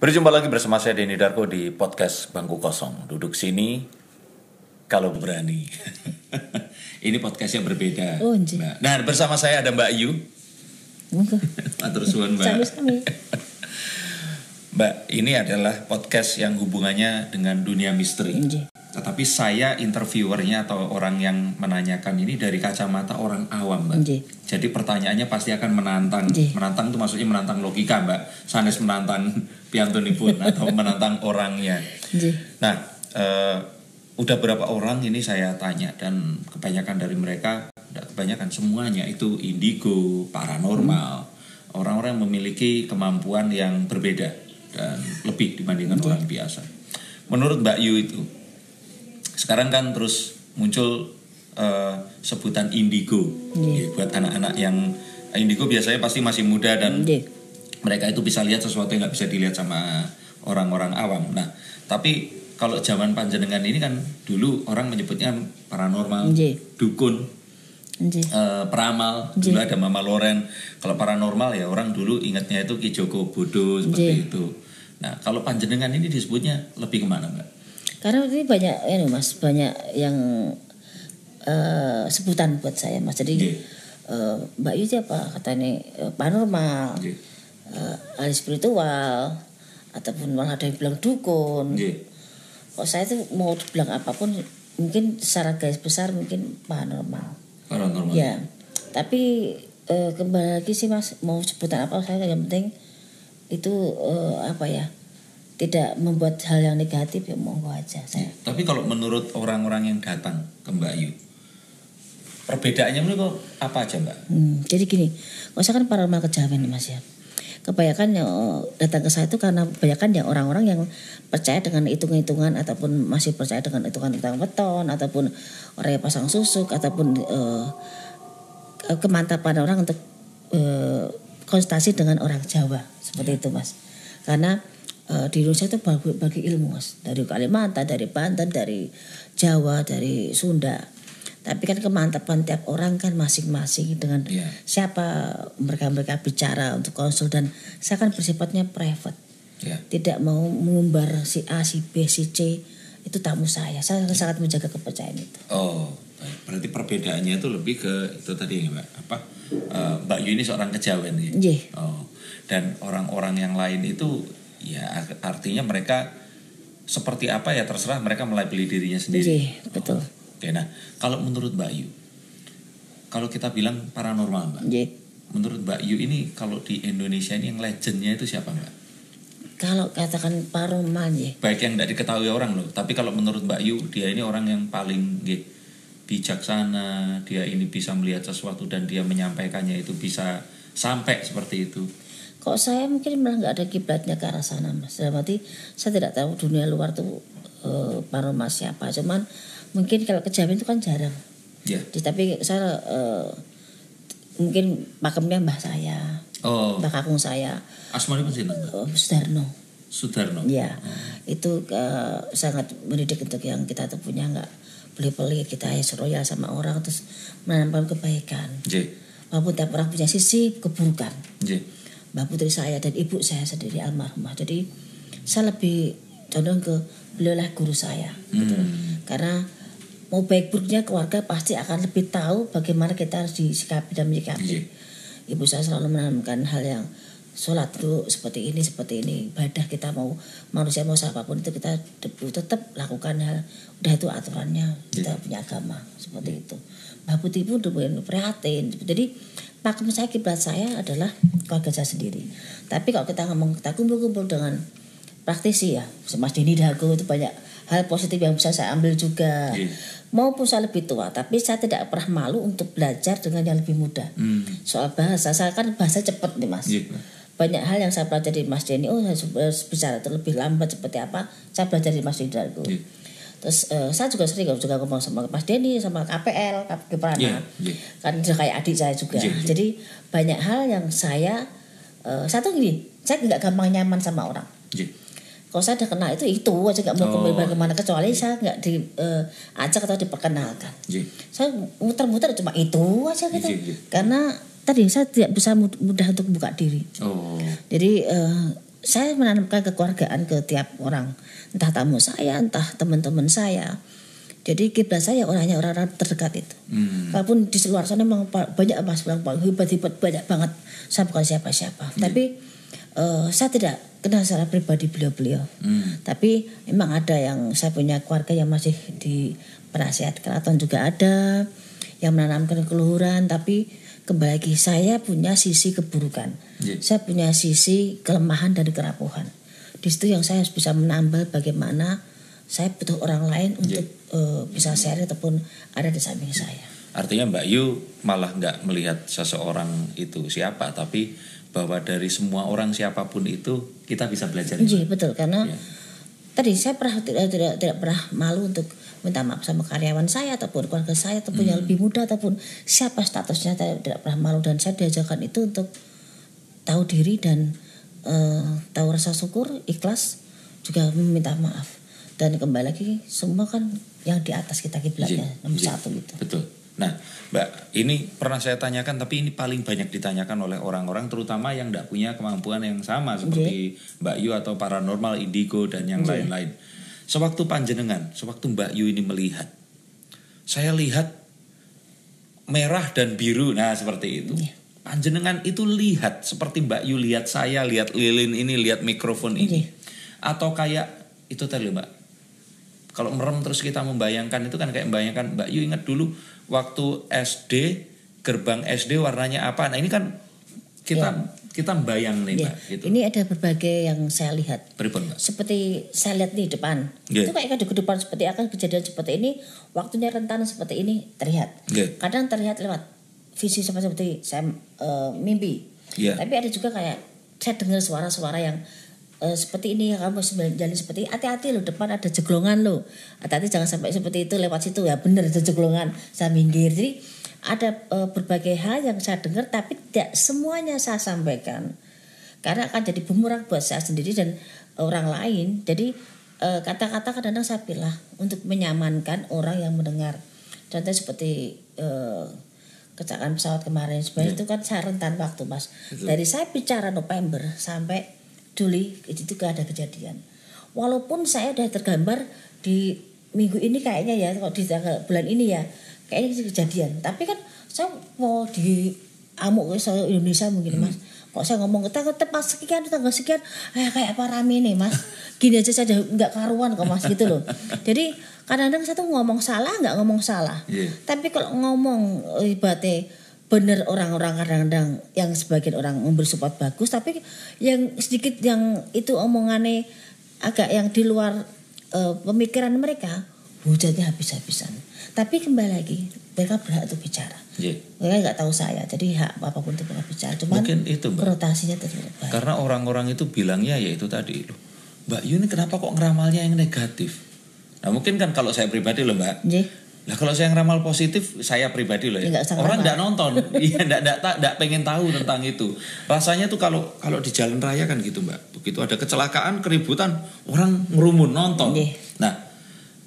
Berjumpa lagi bersama saya Denny Darko di podcast Bangku Kosong. Duduk sini kalau berani. Ini podcast yang berbeda. Oh. Mbak. Nah, bersama saya ada Mbak. Enggak. Matur suwun, Mbak. Mbak, ini adalah podcast yang hubungannya dengan dunia misteri. Tetapi saya interviewernya atau orang yang menanyakan ini dari kacamata orang awam, Mbak. Nggih. Jadi pertanyaannya pasti akan menantang. Nggih. Menantang itu maksudnya menantang logika, Mbak. Sanes menantang piantunipun atau menantang orangnya. Nggih. Nah, eh, udah berapa orang ini saya tanya dan kebanyakan dari mereka, tidak kebanyakan semuanya itu indigo, paranormal, orang-orang yang memiliki kemampuan yang berbeda dan lebih dibandingkan orang biasa. Menurut Mbak Yu itu, sekarang kan terus muncul eh, sebutan indigo Iya. Ya, buat anak-anak yang indigo biasanya pasti masih muda dan Nggih. mereka itu bisa lihat sesuatu yang nggak bisa dilihat sama orang-orang awam. Nah, tapi kalau zaman panjenengan ini kan dulu orang menyebutnya paranormal, Nggih. dukun, eh, peramal, dulu ada Mama Loren. Kalau paranormal ya orang dulu ingatnya itu Ki Joko Bodo seperti Nggih. itu. Nah, kalau panjenengan ini disebutnya lebih ke mana, Mbak? Karena ini banyak ini Mas, banyak yang eh, sebutan buat saya Mas. Jadi Nggih. eh, Mbak Yu apa katanya eh, paranormal, Nggih. eh, ahli spiritual ataupun malah ada yang bilang dukun. Nggih. Kok saya tuh mau dibilang apa pun mungkin secara garis besar mungkin paranormal. Paranormal. Ya, tapi eh, kembali lagi sih mas mau sebutan apa saya yang penting itu eh, apa ya tidak membuat hal yang negatif ya monggo aja saya. Tapi kalau menurut orang-orang yang datang ke Mbak Yu, perbedaannya menurut apa aja, Mbak? Hmm, jadi gini, kalau saya kan paranormal kejawen nih mas ya. Kebanyakan yang eh, datang ke saya itu karena kebanyakan yang orang-orang yang percaya dengan hitung-hitungan ataupun masih percaya dengan hitungan-hitungan beton ataupun orang yang pasang susuk ataupun ke- kemantapan orang untuk eh, konsultasi dengan orang Jawa seperti itu mas. Karena eh, di Indonesia itu bagi, bagi ilmu mas dari Kalimantan, dari Banten, dari Jawa, dari Sunda. Tapi kan kemantapan tiap orang kan masing-masing dengan Iya. siapa mereka-mereka bicara untuk konsul dan saya kan bersifatnya private. Ya. Tidak mau mengumbar si A, si B, si C itu tamu saya. Saya sangat menjaga kepercayaan itu. Oh, baik. berarti perbedaannya itu lebih ke itu tadi ya, Mbak. Apa? eh, Mbak Yu ini seorang kejawen ya. Nggih. Oh. Dan orang-orang yang lain itu ya ar- artinya mereka seperti apa ya terserah mereka melabeli dirinya sendiri. Nggih, betul. Oke, nah kalau menurut Mbak Yu, kalau kita bilang paranormal, Mbak, Nggih. menurut Mbak Yu ini kalau di Indonesia ini yang legendnya itu siapa, Mbak? Kalau katakan paranormal ya. Baik yang tidak diketahui orang loh, tapi kalau menurut Mbak Yu, dia ini orang yang paling nggih, bijaksana, dia ini bisa melihat sesuatu dan dia menyampaikannya itu bisa sampai seperti itu. Kok saya mungkin malah nggak ada kiblatnya ke arah sana mas. Dalam arti saya tidak tahu dunia luar tuh eh, paranormal siapa. Cuman mungkin kalau kejawen itu kan jarang. Ya. Jadi, tapi saya eh, mungkin pakemnya mbah saya, Oh, mbah kakung saya, Asmani pun Mbak? eh, Sudarno. Sudarno. Ya, itu eh, sangat mendidik untuk yang kita tuh punya nggak beli-beli kita ya royal sama orang terus menanamkan kebaikan. J. Walaupun tiap orang punya sisi keburukan. J. Mbak putri saya dan ibu saya sendiri almarhumah. Jadi saya lebih condong ke beliau lah guru saya. Gitu. Hmm. Karena mau baik buruknya keluarga pasti akan lebih tahu bagaimana kita harus disikapi dan menyikapi. Iya. Ibu saya selalu menanamkan hal yang sholat dulu seperti ini seperti ini ibadah kita mau manusia mau siapa pun itu kita tetap lakukan hal udah itu aturannya kita punya agama seperti itu Mbak Putih pun udah prihatin jadi pakem saya kiblat saya adalah keluarga saya sendiri tapi kalau kita ngomong kita kumpul-kumpul dengan praktisi ya Mas Dini Dago itu banyak hal positif yang bisa saya ambil juga Iya. maupun saya lebih tua tapi saya tidak pernah malu untuk belajar dengan yang lebih muda Hmm. soal bahasa saya kan bahasa cepat nih mas Iya. banyak hal yang saya pelajari Mas Denny oh saya bicara itu lebih lambat seperti apa saya belajar dari Mas Denny Dargo Iya. Terus eh, saya juga sering juga ngomong sama Mas Denny sama KPL Prana Iya, iya. kan dia kayak adik saya juga Iya, iya. jadi banyak hal yang saya eh, satu gini saya nggak gampang nyaman sama orang J. kalau saya udah kena itu itu aja nggak mau Oh. kembali bagaimana kecuali saya nggak diajak atau diperkenalkan J. saya muter-muter cuma itu aja gitu Iya, iya. karena tadi saya tidak bisa mud- mudah untuk buka diri Oh. jadi eh, saya menanamkan kekeluargaan ke tiap orang, entah tamu saya, entah teman-teman saya. Jadi kiblat saya orangnya orang-orang terdekat itu. Hmm. Walaupun di luar sana memang banyak mas bilang "Pak, hebat-hebat banyak banget. Saya bukan siapa-siapa. Tapi eh, saya tidak kenal secara pribadi beliau-beliau. Hmm. Tapi memang ada yang saya punya keluarga yang masih di penasihat keraton juga ada yang menanamkan keluhuran. Tapi kembali lagi saya punya sisi keburukan. Iya. Saya punya sisi kelemahan dan kerapuhan. Di situ yang saya harus bisa menambah bagaimana saya butuh orang lain untuk eh, bisa share ataupun ada di samping saya. Artinya Mbak Yu malah nggak melihat seseorang itu siapa, tapi bahwa dari semua orang siapa pun itu kita bisa belajar. Iya betul karena Iya. tadi saya pernah tidak, tidak tidak pernah malu untuk minta maaf sama karyawan saya ataupun keluarga saya ataupun yang lebih muda ataupun siapa statusnya saya tidak pernah malu dan saya diajarkan itu untuk tahu diri dan eh, tahu rasa syukur ikhlas juga meminta maaf dan kembali lagi semua kan yang di atas kita kiblatnya Iya, nomor iya. satu itu Betul. Nah, Mbak, ini pernah saya tanyakan, tapi ini paling banyak ditanyakan oleh orang-orang, terutama yang tidak punya kemampuan yang sama seperti Mbak Yu atau paranormal, indigo dan yang Iya. lain-lain. Sewaktu panjenengan, sewaktu Mbak Yu ini melihat, saya lihat merah dan biru, nah seperti itu. Iya. Panjenengan itu lihat seperti Mbak Yu lihat saya, lihat lilin ini, lihat mikrofon ini, Iya. atau kayak itu tadi Mbak, kalau merem terus kita membayangkan itu kan kayak membayangkan Mbak Yu ingat dulu waktu SD gerbang SD warnanya apa? Nah ini kan kita kita membayang nih Ya, Mbak gitu. Ini ada berbagai yang saya lihat. Pripun, Mbak? Seperti saya lihat di depan. Iya. itu kayak di depan seperti akan kejadian seperti ini waktunya rentan seperti ini terlihat. Iya. kadang terlihat lewat visi seperti, seperti saya eh, mimpi. Iya. tapi ada juga kayak saya dengar suara-suara yang eh, seperti ini kamu jalan seperti hati-hati loh depan ada jeglongan loh. Hati-hati jangan sampai seperti itu lewat situ. Ya benar ada jeglongan saya minggir. Jadi ada eh, berbagai hal yang saya dengar tapi tidak semuanya saya sampaikan. Karena akan jadi bumerang buat saya sendiri dan orang lain. Jadi kata-kata kadang-kadang saya pilih untuk menyamankan orang yang mendengar. Contohnya seperti kecelakaan pesawat kemarin. Sebenarnya itu kan saya rentan waktu mas. Dari saya bicara November sampai Juli itu juga ada kejadian. Walaupun saya udah tergambar di minggu ini kayaknya ya kok di tanggal bulan ini ya kayaknya itu kejadian. Tapi kan saya mau di amuk ke Indonesia mungkin mas. Kok saya ngomong kita tepat sekian tanggal sekian. Eh, kayak apa rame nih mas? Gini aja saja nggak karuan kok mas gitu loh. Jadi kadang-kadang saya tuh ngomong salah nggak ngomong salah Iya. tapi kalau ngomong eh, ibaratnya bener orang-orang kadang-kadang yang sebagian orang memberi support bagus tapi yang sedikit yang itu omongannya agak yang di luar eh, pemikiran mereka hujatnya habis-habisan tapi kembali lagi mereka berhak untuk bicara Iya. mereka nggak tahu saya jadi hak apa pun itu mereka bicara cuman Mungkin itu, Mbak. rotasinya tetap baik karena orang-orang itu bilangnya ya itu tadi loh Mbak Yu ini kenapa kok ngeramalnya yang negatif nah mungkin kan kalau saya pribadi loh Mbak Nggih. Nah kalau saya ngeramal positif, saya pribadi loh Ya, Orang nggak nonton, iya nggak nggak tak- nggak pengen tahu tentang itu. Rasanya tuh kalau kalau di jalan raya kan gitu mbak. Begitu ada kecelakaan, keributan, orang ngerumun nonton. Iya. Nah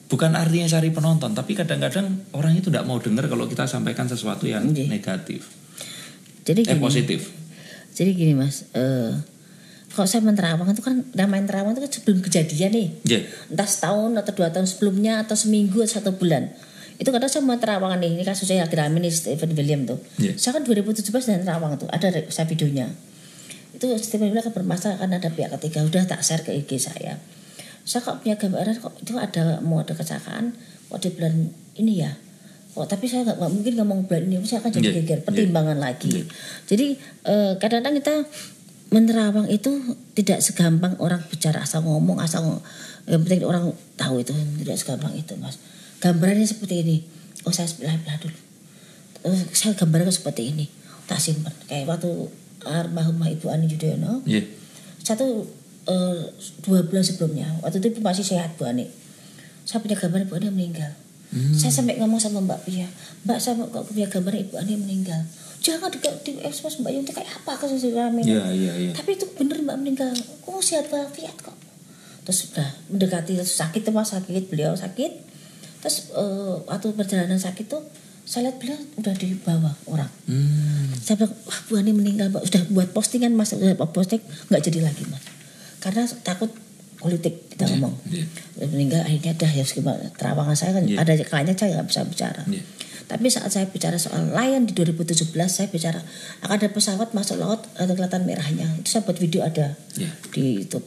bukan artinya cari penonton, tapi kadang-kadang orang itu nggak mau dengar kalau kita sampaikan sesuatu yang Iya. negatif, jadi eh gini positif. jadi gini mas eh kalau saya menerawang itu kan namanya terawang itu kan sebelum kejadian nih Iya. entah setahun atau dua tahun sebelumnya atau seminggu atau satu bulan itu kadang saya mau terawangan nih ini kasusnya yang rame nih Stephen William tuh Iya. saya kan 2017 dan terawang tuh ada saya videonya itu Stephen William kan bermasalah karena ada pihak ketiga udah tak share ke IG saya saya kok punya gambaran kok itu ada mau ada kecelakaan kok di bulan ini ya kok tapi saya nggak mungkin ngomong bulan ini saya akan jadi Iya, geger iya. pertimbangan lagi Iya. jadi eh, kadang-kadang kita menerawang itu tidak segampang orang bicara asal ngomong asal ngomong. yang penting orang tahu itu tidak segampang itu mas. Gambarannya seperti ini. Oh saya belah belah dulu. Oh, saya gambarnya seperti ini. Tak simpan. Kayak waktu almarhumah ibu Ani Yudhoyono. Iya. satu eh, dua bulan sebelumnya. Waktu itu masih sehat Bu Ani. Saya punya gambar ibu Ani meninggal. Saya sampai ngomong sama Mbak Pia. Mbak saya kok punya gambar ibu Ani meninggal jangan di, di ekspos Mbak Yunti kayak apa kasus rame Iya iya iya. tapi itu bener Mbak meninggal oh sehat walafiat kok terus udah mendekati terus sakit tuh mas sakit beliau sakit terus eh, waktu perjalanan sakit tuh saya lihat beliau udah dibawa orang Hmm. saya bilang wah Bu Ani meninggal Mbak. sudah buat postingan mas sudah buat posting nggak jadi lagi mas karena takut politik kita ngomong Iya. meninggal akhirnya dah ya terawangan saya kan Iya. ada kalanya saya nggak bisa bicara Iya. Tapi saat saya bicara soal Lion di 2017 saya bicara akan ada pesawat masuk laut ada kelihatan merahnya. Itu saya buat video ada Iya. di YouTube.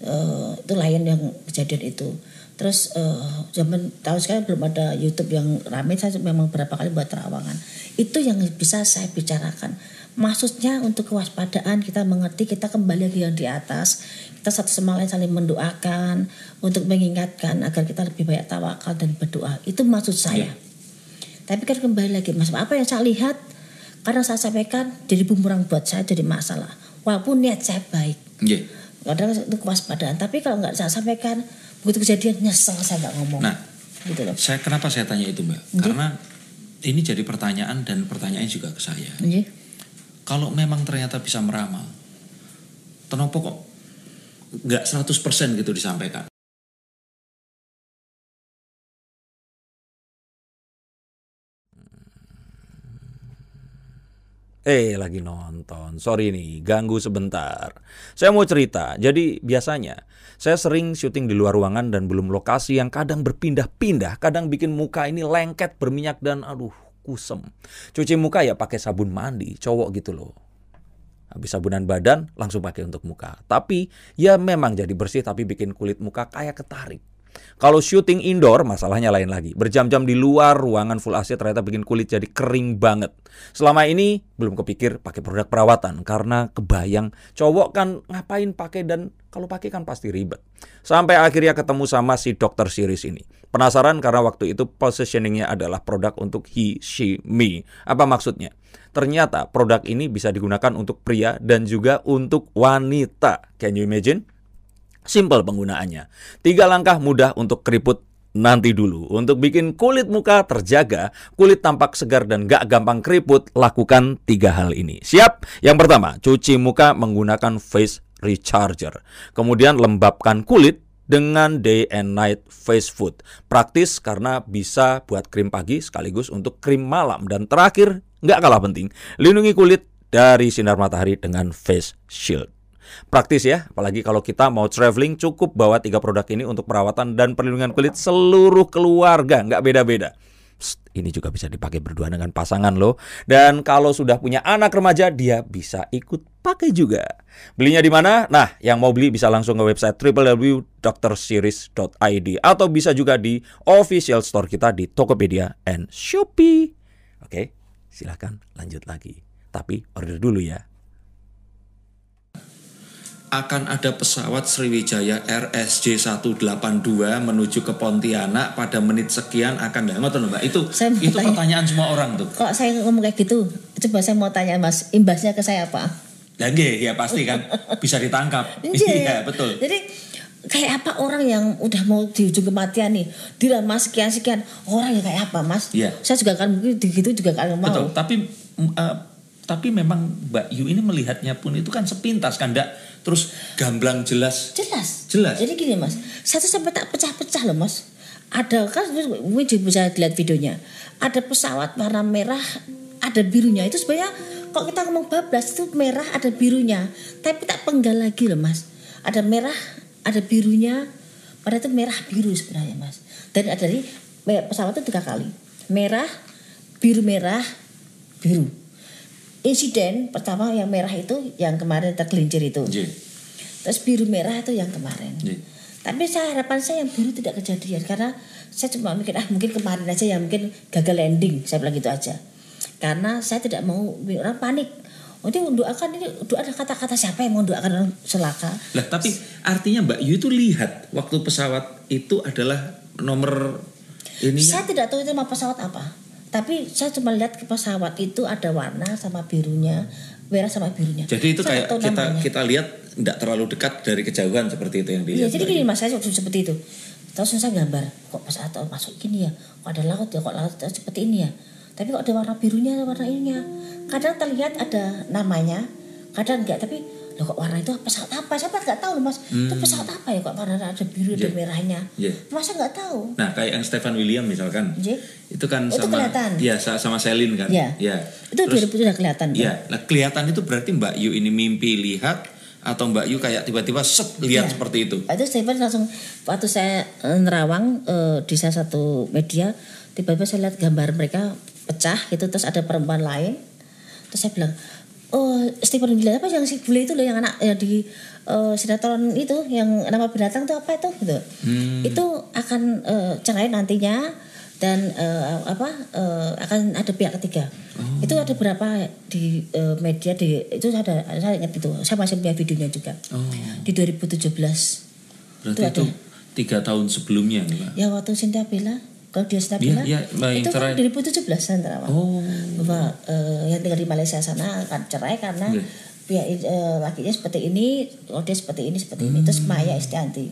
Eh, itu Lion yang kejadian itu. Terus eh, zaman tahun sekarang belum ada YouTube yang ramai saya memang berapa kali buat terawangan. Itu yang bisa saya bicarakan. Maksudnya untuk kewaspadaan kita mengerti kita kembali lagi yang di atas. Kita satu sama lain saling mendoakan untuk mengingatkan agar kita lebih banyak tawakal dan berdoa. Itu maksud saya. Iya. Tapi kan kembali lagi mas apa yang saya lihat karena saya sampaikan jadi bumerang buat saya jadi masalah walaupun niat saya baik Iya. kadang itu kewaspadaan tapi kalau nggak saya sampaikan begitu kejadian nyesel saya nggak ngomong Nah, gitu loh saya kenapa saya tanya itu, Mbak? Karena ini jadi pertanyaan dan pertanyaan juga ke saya. Iya. Kalau memang ternyata bisa meramal, kenapa kok nggak 100% gitu disampaikan? Eh, lagi nonton. Sorry nih, ganggu sebentar. Saya mau cerita. Jadi, biasanya saya sering syuting di luar ruangan dan belum lokasi yang kadang berpindah-pindah, kadang bikin muka ini lengket, berminyak dan aduh, kusem. Cuci muka ya pakai sabun mandi, cowok gitu loh. Habis sabunan badan langsung pakai untuk muka. Tapi ya memang jadi bersih tapi bikin kulit muka kayak ketarik. Kalau syuting indoor masalahnya lain lagi. Berjam-jam di luar ruangan full AC ternyata bikin kulit jadi kering banget. Selama ini belum kepikir pakai produk perawatan karena kebayang cowok kan ngapain pakai dan kalau pakai kan pasti ribet. Sampai akhirnya ketemu sama si dokter series ini. Penasaran karena waktu itu positioningnya adalah produk untuk he, she, me. Apa maksudnya? Ternyata produk ini bisa digunakan untuk pria dan juga untuk wanita. Can you imagine? Simple penggunaannya. Tiga langkah mudah untuk keriput nanti dulu. Untuk bikin kulit muka terjaga, kulit tampak segar dan gak gampang keriput, lakukan tiga hal ini. Siap? Yang pertama, cuci muka menggunakan face recharger. Kemudian lembabkan kulit dengan day and night face food. Praktis karena bisa buat krim pagi sekaligus untuk krim malam. Dan terakhir, nggak kalah penting, lindungi kulit dari sinar matahari dengan face shield. Praktis ya, apalagi kalau kita mau traveling cukup bawa tiga produk ini untuk perawatan dan perlindungan kulit seluruh keluarga, nggak beda-beda. Ini juga bisa dipakai berdua dengan pasangan loh. Dan kalau sudah punya anak remaja, dia bisa ikut pakai juga. Belinya di mana? Nah, yang mau beli bisa langsung ke website www.drseries.id atau bisa juga di official store kita di Tokopedia and Shopee. Oke, silahkan lanjut lagi. Tapi order dulu ya. Akan ada pesawat Sriwijaya RSJ 182 menuju ke Pontianak pada menit sekian akan dah ngoten Mbak. Itu Saya itu tanya. pertanyaan semua orang tuh. Kok saya ngomong kayak gitu? Coba saya mau tanya Mas, imbasnya ke saya apa? Dan ya pasti kan bisa ditangkap. Iya, betul. Jadi kayak apa orang yang udah mau di ujung kematian nih dilama sekian sekian orang yang kayak apa mas? Iya. Saya juga kan mungkin gitu juga kan mau. Betul, tapi eh, tapi memang Mbak Yu ini melihatnya pun itu kan sepintas kan enggak terus gamblang jelas. Jelas. Jelas. Jadi gini mas, satu sampai tak pecah-pecah loh mas. Ada kan mungkin juga bisa dilihat videonya. Ada pesawat warna merah, ada birunya. Itu sebenarnya kalau kita ngomong bablas itu merah ada birunya. Tapi tak penggal lagi loh mas. Ada merah, ada birunya. Pada itu merah biru sebenarnya mas. Dan ada dari pesawat itu tiga kali. Merah, biru merah, biru. Insiden pertama yang merah itu yang kemarin tergelincir itu. Nggih. Terus biru merah itu yang kemarin. Nggih. Tapi saya harapan saya yang biru tidak kejadian karena saya cuma mikir ah mungkin kemarin aja yang mungkin gagal landing saya bilang gitu aja. Karena saya tidak mau orang panik. Nanti doakan ini doa ada kata-kata siapa yang mau doakan orang celaka? Lah, tapi artinya Mbak Yu itu lihat waktu pesawat itu adalah nomor ini Saya tidak tahu itu nama pesawat apa. Tapi saya cuma lihat ke pesawat itu ada warna sama birunya, merah sama birunya. Jadi itu Saya kayak kita namanya. kita lihat tidak terlalu dekat dari kejauhan seperti itu yang Iya, dilihat. jadi Mbak gini mas, saya waktu seperti itu. Terus saya gambar, kok pas atau masuk gini ya, kok ada laut ya, kok laut seperti ini ya. Tapi kok ada warna birunya, ada warna ininya. Kadang terlihat ada namanya, kadang enggak. Tapi loh kok warna itu pesawat apa? Saya nggak tahu loh mas. Itu pesawat apa ya kok warna ada biru Iya. dan merahnya? Iya. Masa nggak tahu? Nah, kayak yang Stefan William misalkan. Iya. Itu kan Oh, itu sama kelihatan. Iya, sa- sama Selin kan. Iya. Iya. Itu Terus 2000 sudah kelihatan. kan? Iya, nah kelihatan itu berarti Mbak Yu ini mimpi lihat atau Mbak Yu kayak tiba-tiba set lihat Iya. seperti itu? Itu Stephen langsung waktu saya eh, nerawang eh, di salah satu media tiba-tiba saya lihat gambar mereka pecah gitu terus ada perempuan lain terus saya bilang oh Stephen bilang apa yang si bule itu loh yang anak yang di eh, sinetron itu yang nama binatang itu apa itu gitu. Hmm. itu akan eh, cerai nantinya dan eh, apa eh, akan ada pihak ketiga. Oh. itu ada berapa di eh, media di itu ada saya ingat itu saya masih punya videonya juga. Oh, di 2017 berarti Itu itu tiga tahun sebelumnya Mbak. Ya waktu Cynthia Bella, kalau dia Cynthia Iya, Bella, iya, Mbak, yang itu cerai. kan 2017 kan terawang. Oh, Bahwa eh, yang tinggal di Malaysia sana akan cerai karena Iya. pihak eh, lakinya seperti ini, oh dia seperti ini, seperti ini. Terus Maya Estianti.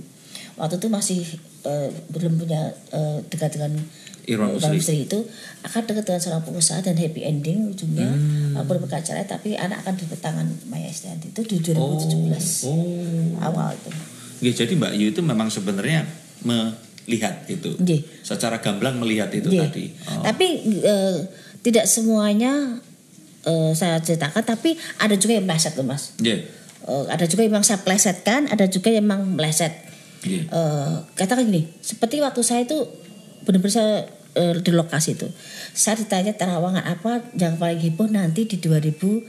Waktu itu masih eh, belum punya eh, dekat dengan Irwan Usri. Usri itu akan dekat dengan seorang pengusaha dan happy ending ujungnya Hmm. walaupun cerai tapi anak akan diberi tangan Maya Estianti itu di oh, 2017 oh. awal itu. Ya, jadi Mbak Yu itu memang sebenarnya melihat itu. Nggih. Secara gamblang melihat itu Iya. tadi. Oh. Tapi eh, tidak semuanya eh, saya ceritakan, tapi ada juga yang meleset loh mas. Eh, ada juga yang memang saya plesetkan, ada juga yang memang meleset. Iya. Eh, katakan gini, seperti waktu saya itu benar-benar saya eh, di lokasi itu, saya ditanya terawangan apa yang paling heboh nanti di 2019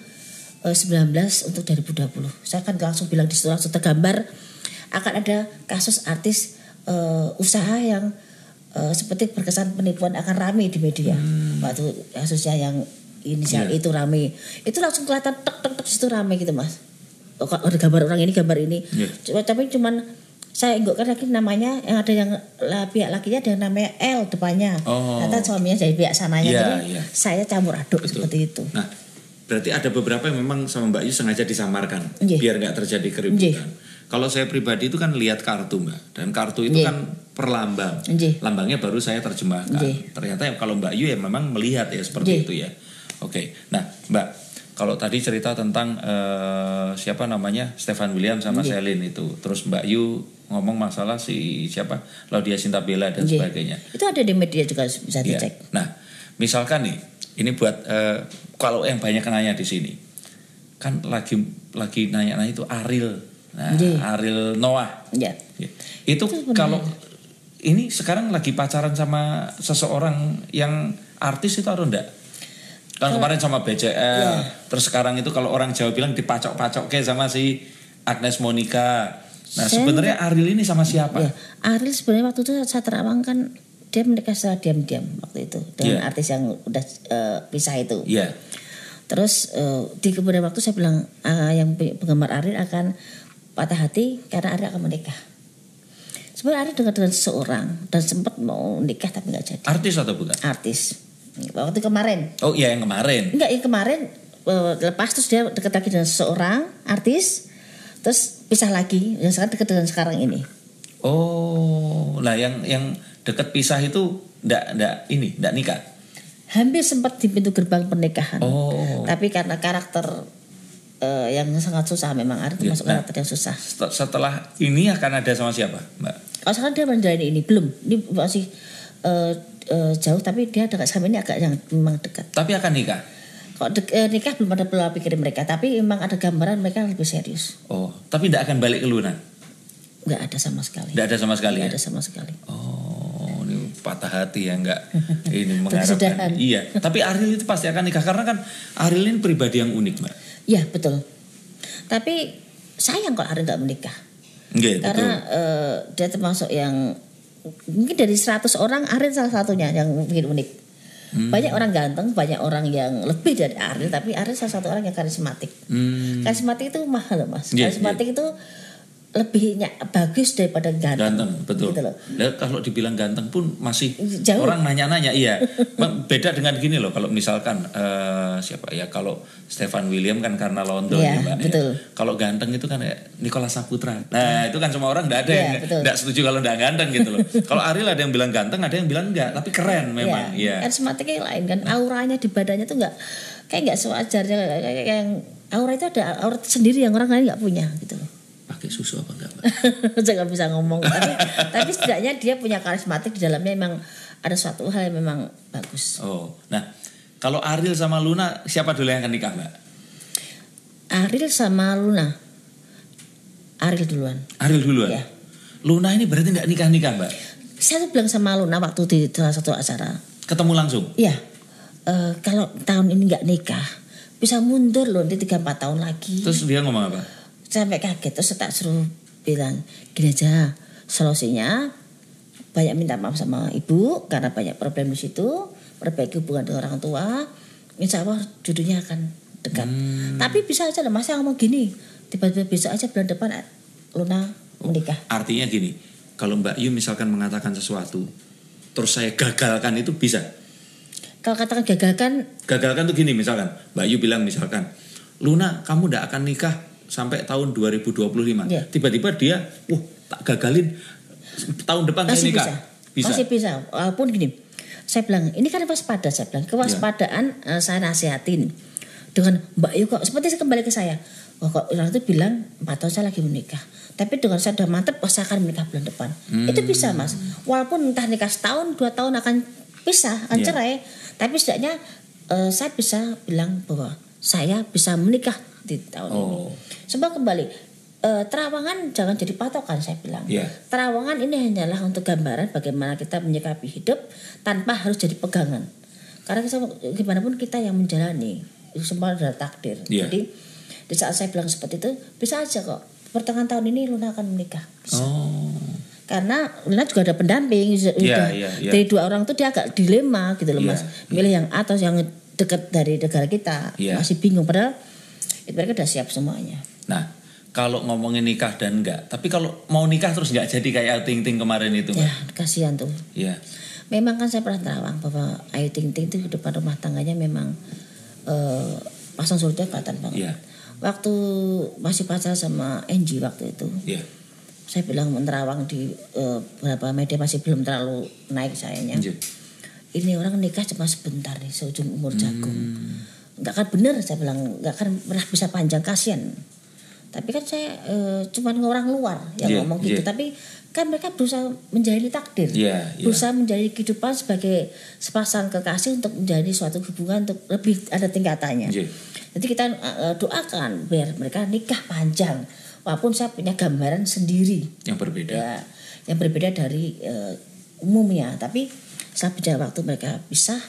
untuk 2020. Saya kan langsung bilang di situ langsung tergambar akan ada kasus artis eh, usaha yang eh, seperti berkesan penipuan akan rame di media. Waktu kasusnya yang inisial Iya. itu rame, itu langsung kelihatan tek tek tek situ rame gitu mas. Oh, ada gambar orang ini gambar ini. Iya. Cuma tapi cuman saya enggak lagi namanya yang ada yang lah, pihak lakinya ada yang namanya L depannya. Oh. Ternyata suaminya dari pihak sananya. Iya, Jadi iya. saya campur aduk Betul. seperti itu. Nah, berarti ada beberapa yang memang sama Mbak Yu sengaja disamarkan Nggih. biar nggak terjadi keributan. Kalau saya pribadi itu kan lihat kartu Mbak, dan kartu itu Nggih. kan perlambang. Nggih. Lambangnya baru saya terjemahkan. Nggih. Ternyata ya kalau Mbak Yu ya memang melihat ya seperti Nggih. itu ya. Oke, nah Mbak, kalau tadi cerita tentang eh, siapa namanya Stefan William sama Nggih. Selin itu, terus Mbak Yu ngomong masalah si siapa Laudia Sintabela dan Nggih. sebagainya. Itu ada di media juga bisa Iya. dicek. Nah, misalkan nih, ini buat eh, kalau yang banyak nanya di sini, kan lagi lagi nanya-nanya itu Ariel, nah, Iya. Ariel Noah. Ya. Ya. Itu Itu kalau ini sekarang lagi pacaran sama seseorang yang artis itu atau enggak? Kan kemarin sama BCL, Iya. terus sekarang itu kalau orang Jawa bilang dipacok-pacok ke sama si Agnes Monica. Nah, Saya sebenarnya Ariel ini sama siapa? Ya, Ariel sebenarnya waktu itu saya terawang kan dia menikah secara diam-diam waktu itu dengan Iya. artis yang udah eh, pisah itu. Iya. Terus eh, di kemudian waktu saya bilang ah, yang pe- penggemar Ariel akan patah hati karena Ariel akan menikah. Sebenarnya Ariel dengan, dengan seseorang dan sempat mau nikah tapi nggak jadi. Artis atau bukan? Artis. Waktu kemarin. Oh iya yang kemarin. Enggak, yang kemarin eh, lepas terus dia dekat lagi dengan seseorang artis, terus pisah lagi. Yang sekarang dekat dengan sekarang ini. Oh, lah yang yang dekat pisah itu ndak ndak ini ndak nikah. Hampir sempat di pintu gerbang pernikahan. Oh. Tapi karena karakter eh, yang sangat susah memang Ariel Ya, termasuk nah. karakter yang susah. Set- Setelah ini akan ada sama siapa, Mbak? Kalau sekarang dia menjalani ini belum, ini masih eh, eh, jauh tapi dia dekat sama ini agak yang memang dekat. Tapi akan nikah. Kalau dek- eh, nikah belum ada pola pikir mereka, tapi memang ada gambaran mereka lebih serius. Oh, tapi ndak akan balik ke Luna. Nggak ada sama sekali. Ndak ada sama sekali. Nggak Ya? ada sama sekali. Oh, ini patah hati ya enggak ini mengharapkan. Iya, tapi Ariel itu pasti akan nikah karena kan Ariel ini pribadi yang unik, Mbak. Iya betul. Tapi sayang kalau Ariel nggak menikah, Nggih, karena betul. eh, dia termasuk yang mungkin dari 100 orang Ariel salah satunya yang mungkin unik. Hmm. Banyak orang ganteng, banyak orang yang lebih dari Ariel, tapi Ariel salah satu orang yang karismatik. Hmm, Karismatik itu mahal mas. Iya, Karismatik itu lebih ny- bagus daripada ganteng. ganteng, betul. Gitu loh. Lah, kalau dibilang ganteng pun masih Jauh. orang nanya-nanya, iya. Beda dengan gini loh, kalau misalkan eh, siapa ya, kalau Stefan William kan karena London ya, Iya, Mbak. ya. betul. Kalau ganteng itu kan ya Nicholas Saputra. Nah, itu kan semua orang enggak ada Iya, yang enggak setuju kalau enggak ganteng gitu loh. kalau Ariel ada yang bilang ganteng, ada yang bilang enggak, tapi keren memang. Iya. Iya. Karismatiknya lain kan, auranya di badannya tuh nggak kayak nggak sewajarnya kayak, kayak yang aura itu ada aura sendiri yang orang lain nggak punya gitu loh. Pakai susu apa enggak? Jangan bisa ngomong tapi tapi setidaknya dia punya karismatik di dalamnya memang ada suatu hal yang memang bagus. Oh, nah kalau Ariel sama Luna siapa dulu yang akan nikah, Mbak? Ariel sama Luna Ariel duluan. Ariel duluan. Ya. Luna ini berarti nggak nikah nikah mbak? Saya tuh bilang sama Luna waktu di salah satu acara. Ketemu langsung. Iya. eh, kalau tahun ini nggak nikah, bisa mundur loh di 3 4 tahun lagi. Terus dia ngomong apa? Sampai kaget terus saya tak suruh bilang gini aja solusinya banyak minta maaf sama ibu karena banyak problem di situ perbaiki hubungan dengan orang tua insya Allah jodohnya akan dekat. Tapi bisa aja lah masa ngomong gini tiba-tiba bisa aja bulan depan eh, Luna menikah. Artinya gini, kalau Mbak Yu misalkan mengatakan sesuatu, terus saya gagalkan itu bisa. kalau katakan gagal kan Gagalkan tuh gini misalkan, Mbak Yu bilang misalkan, Luna kamu tidak akan nikah sampai tahun 2025. Iya. Tiba-tiba dia, wah tak gagalin tahun depan saya masih nikah. bisa. Bisa. masih bisa walaupun gini saya bilang ini kan waspada saya bilang kewaspadaan eh, saya nasihatin dengan Mbak Yu kok seperti saya kembali ke saya oh, kok orang itu bilang empat tahun saya lagi menikah tapi dengan saya sudah mantep oh, saya akan menikah bulan depan Hmm. itu bisa mas walaupun entah nikah setahun dua tahun akan pisah akan Iya. cerai tapi setidaknya eh, saya bisa bilang bahwa saya bisa menikah di tahun ini Oh. sebab kembali eh, terawangan jangan jadi patokan saya bilang Iya. Terawangan ini hanyalah untuk gambaran bagaimana kita menyikapi hidup tanpa harus jadi pegangan. Karena kita, gimana pun kita yang menjalani itu semua adalah takdir. Iya. Jadi di saat saya bilang seperti itu bisa aja kok pertengahan tahun ini Luna akan menikah. Bisa. Oh. Karena Luna juga ada pendamping. Sudah, Iya, iya, iya. Dari dua orang itu dia agak dilema gitu loh Iya, mas. Milih yang atas yang dekat dari negara kita Iya. masih bingung padahal mereka udah siap semuanya. Nah, kalau ngomongin nikah dan enggak, tapi kalau mau nikah terus nggak jadi kayak Ting Ting kemarin itu, Ya Mbak. kasihan tuh. Iya. Memang kan saya pernah terawang bahwa Ayu Ting Ting itu kehidupan rumah tangganya memang eh, pasang surutnya kelihatan banget. Iya. Waktu masih pacaran sama Angie waktu itu, Iya. saya bilang menerawang di eh, beberapa media masih belum terlalu naik sayanya. Iya. Ini orang nikah cuma sebentar nih, seujung umur jagung. Hmm. Nggak kan bener saya bilang, nggak kan pernah bisa panjang kasihan. Tapi kan saya eh, cuma orang luar yang Iya, ngomong gitu. iya. Tapi kan mereka berusaha menjalani takdir Iya, iya. berusaha menjalani kehidupan sebagai sepasang kekasih untuk menjadi suatu hubungan untuk lebih ada tingkatannya. Iya. Jadi kita eh, doakan biar mereka nikah panjang, walaupun saya punya gambaran sendiri Yang berbeda. ya yang berbeda dari eh, umumnya. Tapi saat berjalan waktu mereka pisah,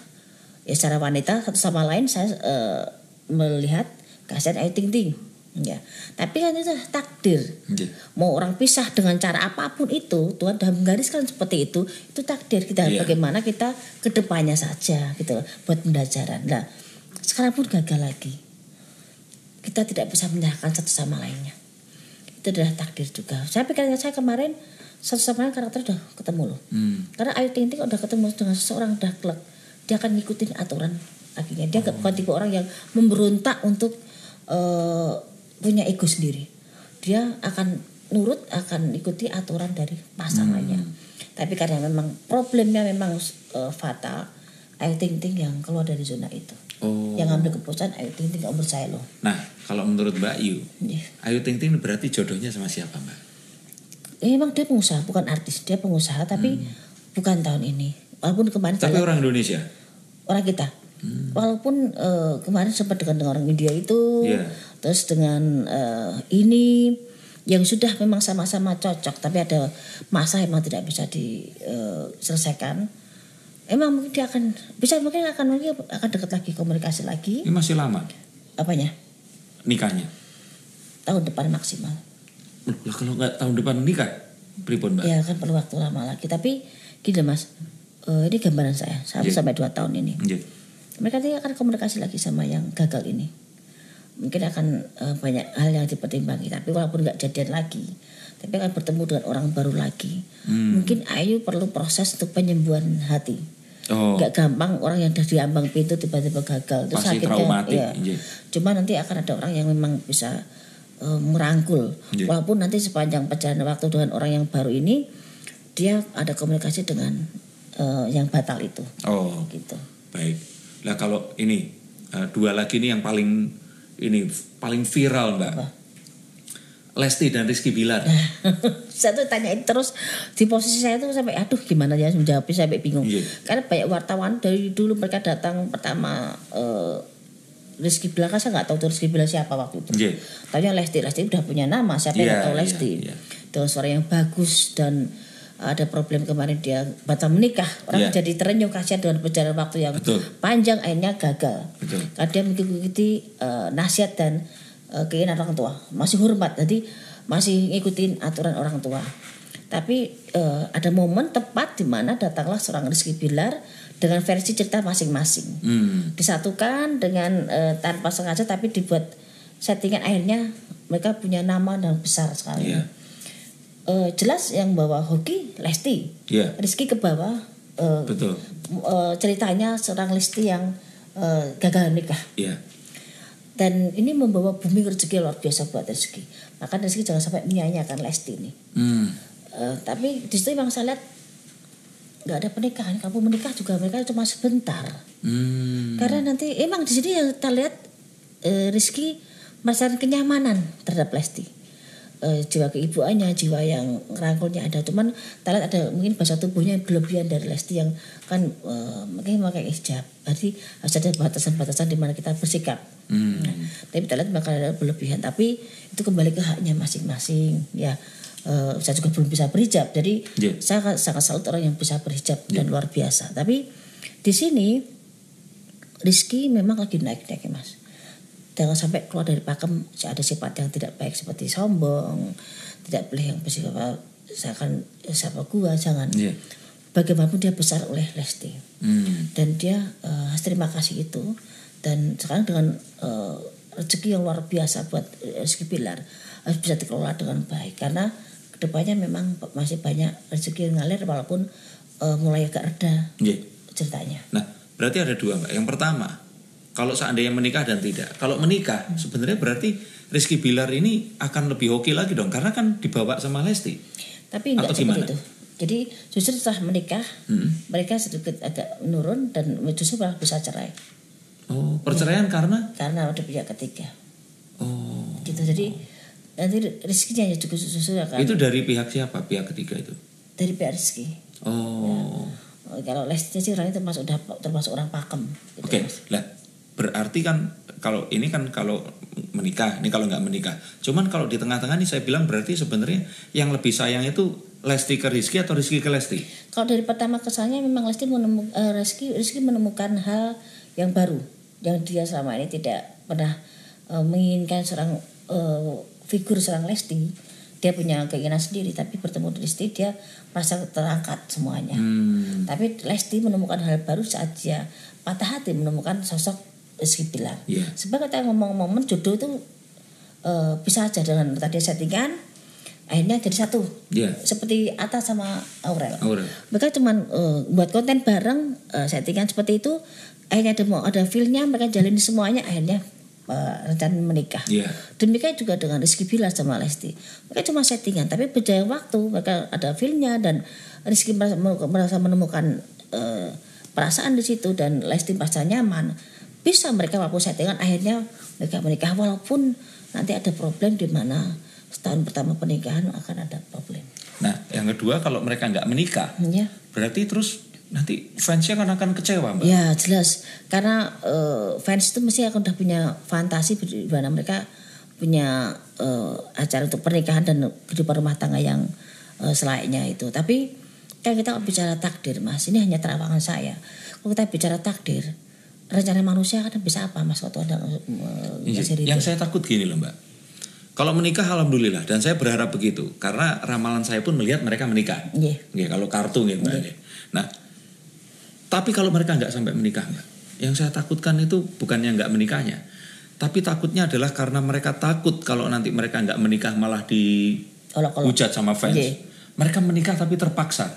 ya secara wanita satu sama lain saya eh, melihat kasihan Ayu Ting Ting. Ya, tapi kan itu takdir. Iya. mau orang pisah dengan cara apa pun itu Tuhan sudah menggariskan seperti itu itu takdir kita. Iya. bagaimana kita ke depannya saja gitu buat pembelajaran. Nah sekarang pun gagal lagi. Kita tidak bisa menyalahkan satu sama lainnya. Itu adalah takdir juga. Saya pikir saya kemarin satu sama lain karakter udah ketemu loh. Hmm. karena Ayu Ting Ting udah ketemu dengan seseorang udah klek dia akan ngikutin aturan akhirnya dia Oh. bukan tipe orang yang memberontak untuk eh, punya ego sendiri dia akan nurut akan ikuti aturan dari pasangannya Hmm. tapi karena memang problemnya memang eh, fatal Ayu Ting Ting yang keluar dari zona itu Oh. yang ngambil keputusan Ayu Ting Ting gak percaya loh Nah, kalau menurut Mbak Yu, Iya. Ayu Ting Ting berarti jodohnya sama siapa, Mbak? Eh, memang dia pengusaha bukan artis dia pengusaha tapi bukan tahun ini walaupun kemarin Hmm. Tapi orang Indonesia. Orang kita. Walaupun eh, kemarin sempat dengan, dengan orang media itu, Iya. terus dengan eh, ini yang sudah memang sama-sama cocok, tapi ada masa emang tidak bisa diselesaikan. Emang mungkin dia akan bisa mungkin akan mungkin akan dekat lagi komunikasi lagi. Ini masih lama Apanya? nikahnya. Tahun depan maksimal. Loh, kalau nggak tahun depan nikah, pripun, Mbak? Ya kan perlu waktu lama lagi. Tapi gini mas, eh, ini gambaran saya satu Iya. sampai dua tahun ini. Iya. mereka nanti akan komunikasi lagi sama yang gagal ini mungkin akan eh, banyak hal yang dipertimbangi tapi walaupun nggak jadian lagi tapi akan bertemu dengan orang baru lagi Hmm. mungkin Ayu perlu proses untuk penyembuhan hati Oh. nggak gampang orang yang udah diambang pintu tiba-tiba gagal terus Pasti akhirnya traumatik, ya. cuma nanti akan ada orang yang memang bisa eh, merangkul Iya. walaupun nanti sepanjang perjalanan waktu dengan orang yang baru ini dia ada komunikasi dengan eh, yang batal itu Oh, gitu baik. Lah kalau ini eh, dua lagi ini yang paling ini paling viral, Mbak. Apa? Lesti dan Rizky Bilar. saya tuh tanyain terus di posisi saya tuh sampai aduh gimana ya menjawabnya sampai bingung Iya. karena banyak wartawan dari dulu mereka datang pertama eh, Rizky Bilar kan saya nggak tahu tuh Rizky Bilar siapa waktu itu. Iya. Tanya Lesti, Lesti udah punya nama, siapa yang Iya, tahu iya, Lesti? iya. Dengan suara yang bagus dan ada problem kemarin dia batal menikah. Orang Iya. jadi terenyuh kasihan dengan perjalanan waktu yang Betul. panjang akhirnya gagal. Betul. Karena dia mengikuti eh, nasihat dan eh, keinginan orang tua. Masih hormat, jadi masih ngikutin aturan orang tua. Tapi eh, ada momen tepat di mana datanglah seorang Rizky Bilar dengan versi cerita masing-masing Hmm. disatukan dengan eh, tanpa sengaja tapi dibuat settingan akhirnya mereka punya nama yang besar sekali. Iya. Eh, jelas yang bawa hoki Lesti, Iya. Rizky ke bawah eh, Betul. eh, ceritanya seorang Lesti yang eh, gagal nikah Iya. dan ini membawa bumi rezeki luar biasa buat Rizky. Maka Rizky jangan sampai menyanyiakan Lesti ini. Hmm. Eh, tapi di situ memang saya lihat nggak ada pernikahan. Kamu menikah juga mereka cuma sebentar. Hmm. Karena nanti emang di sini yang kita lihat eh, Rizky merasakan kenyamanan terhadap Lesti. Eh, jiwa keibuannya, jiwa yang ngerangkulnya ada. Cuman kita lihat ada mungkin bahasa tubuhnya yang berlebihan dari Lesti yang kan eh, mungkin pakai hijab. Berarti harus ada batasan-batasan di mana kita bersikap. Hmm. Nah, tapi kita lihat bakal ada berlebihan. Tapi itu kembali ke haknya masing-masing. Ya, eh, saya juga belum bisa berhijab. Jadi Iya. saya sangat- sangat salut orang yang bisa berhijab dan luar biasa. Tapi di sini Rizky memang lagi naik-naik mas. Jangan sampai keluar dari pakem ada sifat yang tidak baik seperti sombong, tidak boleh yang bersifat misalkan siapa gua jangan. Iya. Bagaimanapun dia besar oleh Lesti Hmm. dan dia eh, harus terima kasih itu dan sekarang dengan eh, rezeki yang luar biasa buat eh, Rizky Pilar harus bisa dikelola dengan baik karena ke depannya memang masih banyak rezeki yang ngalir walaupun eh, mulai agak reda Iya. ceritanya. Nah, berarti ada dua mbak. Yang pertama, kalau seandainya menikah dan tidak. Kalau menikah, sebenarnya berarti Rizky Bilar ini akan lebih hoki lagi dong, karena kan dibawa sama Lesti. Tapi enggak Atau gimana? itu. Jadi justru setelah menikah Hmm. mereka sedikit agak menurun dan justru malah bisa cerai Oh, perceraian karena? karena udah punya ketiga Oh, gitu. Jadi nanti rezekinya juga justru akan itu dari pihak siapa? Pihak ketiga itu? dari pihak rezeki. Oh, Oh, Kalau Lesti sih orangnya termasuk udah termasuk orang pakem. Gitu, oke. Mas. Lah, berarti kan kalau ini kan kalau menikah, ini kalau nggak menikah. Cuman kalau di tengah-tengah nih saya bilang berarti sebenarnya yang lebih sayang itu Lesti ke Rizky atau Rizky ke Lesti? Kalau dari pertama kesannya memang Lesti menemukan Rizky, Rizky menemukan hal yang baru yang dia selama ini tidak pernah eh, menginginkan seorang eh, figur seorang Lesti. Dia punya keinginan sendiri tapi bertemu dengan Lesti dia merasa terangkat semuanya. Hmm. Tapi Lesti menemukan hal baru saat dia patah hati menemukan sosok Rizky Bilar. Iya. Sebab kita ngomong-ngomong jodoh itu eh, bisa aja dengan tadi settingan akhirnya jadi satu. Iya. Seperti Atta sama Aurel. Aurel. Mereka cuman eh, buat konten bareng eh, settingan seperti itu akhirnya ada mau ada feelnya mereka jalani semuanya akhirnya eh, rencana menikah. Iya. Demikian juga dengan Rizky Bilar sama Lesti. Mereka cuma settingan, tapi berjalan waktu mereka ada feelnya dan Rizky merasa, merasa menemukan eh, perasaan di situ dan Lesti merasa nyaman. Bisa mereka walaupun settingan akhirnya mereka menikah walaupun nanti ada problem di mana setahun pertama pernikahan akan ada problem. Nah, yang kedua kalau mereka nggak menikah, Ya. berarti terus nanti fansnya kan akan kecewa, Mbak. Ya jelas karena eh, fans itu mesti akan udah punya fantasi di mana mereka punya eh, acara untuk pernikahan dan kehidupan rumah tangga yang eh, selayaknya itu. Tapi kan kita bicara takdir mas, ini hanya terawangan saya. Kalau kita bicara takdir, rencana manusia kan bisa apa mas waktu ada eh, Iya. Yang saya takut gini loh mbak. Kalau menikah alhamdulillah dan saya berharap begitu karena ramalan saya pun melihat mereka menikah. Iya. Nggih, kalau kartu gitu mbak. nggih. Nah, tapi kalau mereka nggak sampai menikah mbak, yang saya takutkan itu bukannya nggak menikahnya, tapi takutnya adalah karena mereka takut kalau nanti mereka nggak menikah malah Kalau-kalau. dihujat sama fans. Iya. Mereka menikah tapi terpaksa,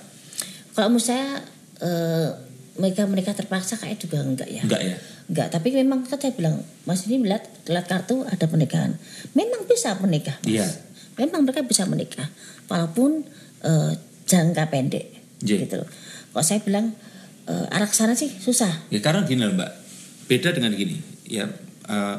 Kalau menurut saya eh, mereka menikah terpaksa kayak juga enggak ya. enggak ya? Enggak, tapi memang kan saya bilang, Mas ini melihat lihat kartu ada pernikahan. Memang bisa menikah. Mas. Iya. Memang mereka bisa menikah walaupun eh, jangka pendek. Iya. Gitu loh. Kalau saya bilang eh, arah sana sih susah. Ya karena gini loh mbak, beda dengan gini. Ya, eh,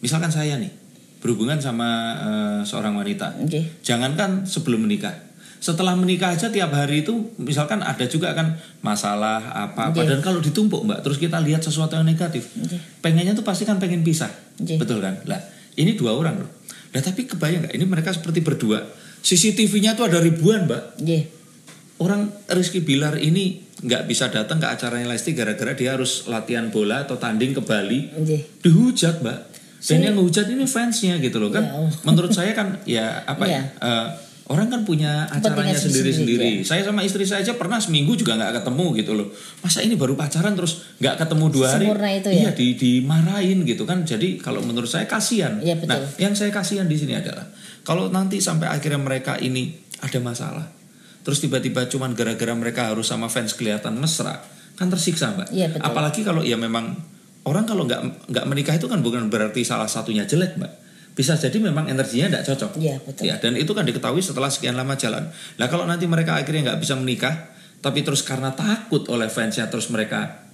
misalkan saya nih berhubungan sama eh, seorang wanita, Oke. jangankan sebelum menikah, setelah menikah aja tiap hari itu misalkan ada juga kan masalah apa apa Iya. dan kalau ditumpuk mbak terus kita lihat sesuatu yang negatif Iya. pengennya tuh pasti kan pengen pisah Iya. betul kan lah ini dua orang loh nah tapi kebayang nggak ini mereka seperti berdua CCTV-nya tuh ada ribuan mbak Nggih. orang Rizky Bilar ini nggak bisa datang ke acaranya Lesti gara-gara dia harus latihan bola atau tanding ke Bali Nggih. dihujat mbak dan yang ngehujat ini fansnya gitu loh kan Ya Allah. menurut saya kan ya apa ya Iya. Orang kan punya acaranya sendiri-sendiri, sendiri-sendiri saya sama istri saya aja pernah seminggu juga nggak ketemu gitu loh. Masa ini baru pacaran terus nggak ketemu dua hari? Sempurna itu ya? iya di dimarahin gitu kan. Jadi kalau menurut saya kasihan. Iya, betul. nah yang saya kasihan di sini adalah kalau nanti sampai akhirnya mereka ini ada masalah terus tiba-tiba cuman gara-gara mereka harus sama fans kelihatan mesra kan tersiksa mbak. Iya, betul. apalagi kalau ya memang orang kalau nggak nggak menikah itu kan bukan berarti salah satunya jelek mbak bisa jadi memang energinya nggak cocok Iya, betul. ya dan itu kan diketahui setelah sekian lama jalan nah kalau nanti mereka akhirnya nggak bisa menikah tapi terus karena takut oleh fansnya terus mereka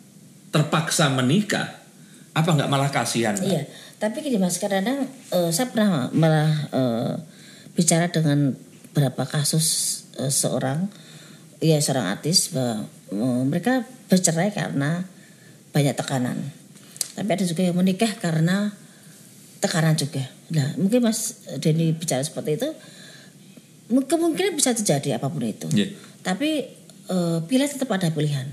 terpaksa menikah apa nggak malah kasihan? Iya, tapi gini mas, kadang-kadang eh, saya pernah malah eh, bicara dengan beberapa kasus eh, seorang, ya seorang artis, bahwa eh, mereka bercerai karena banyak tekanan. Tapi ada juga yang menikah karena tekanan juga. Nah, mungkin mas Denny bicara seperti itu, mu- kemungkinan bisa terjadi apa pun itu. Iya. Tapi eh, pilihan tetap ada pilihan.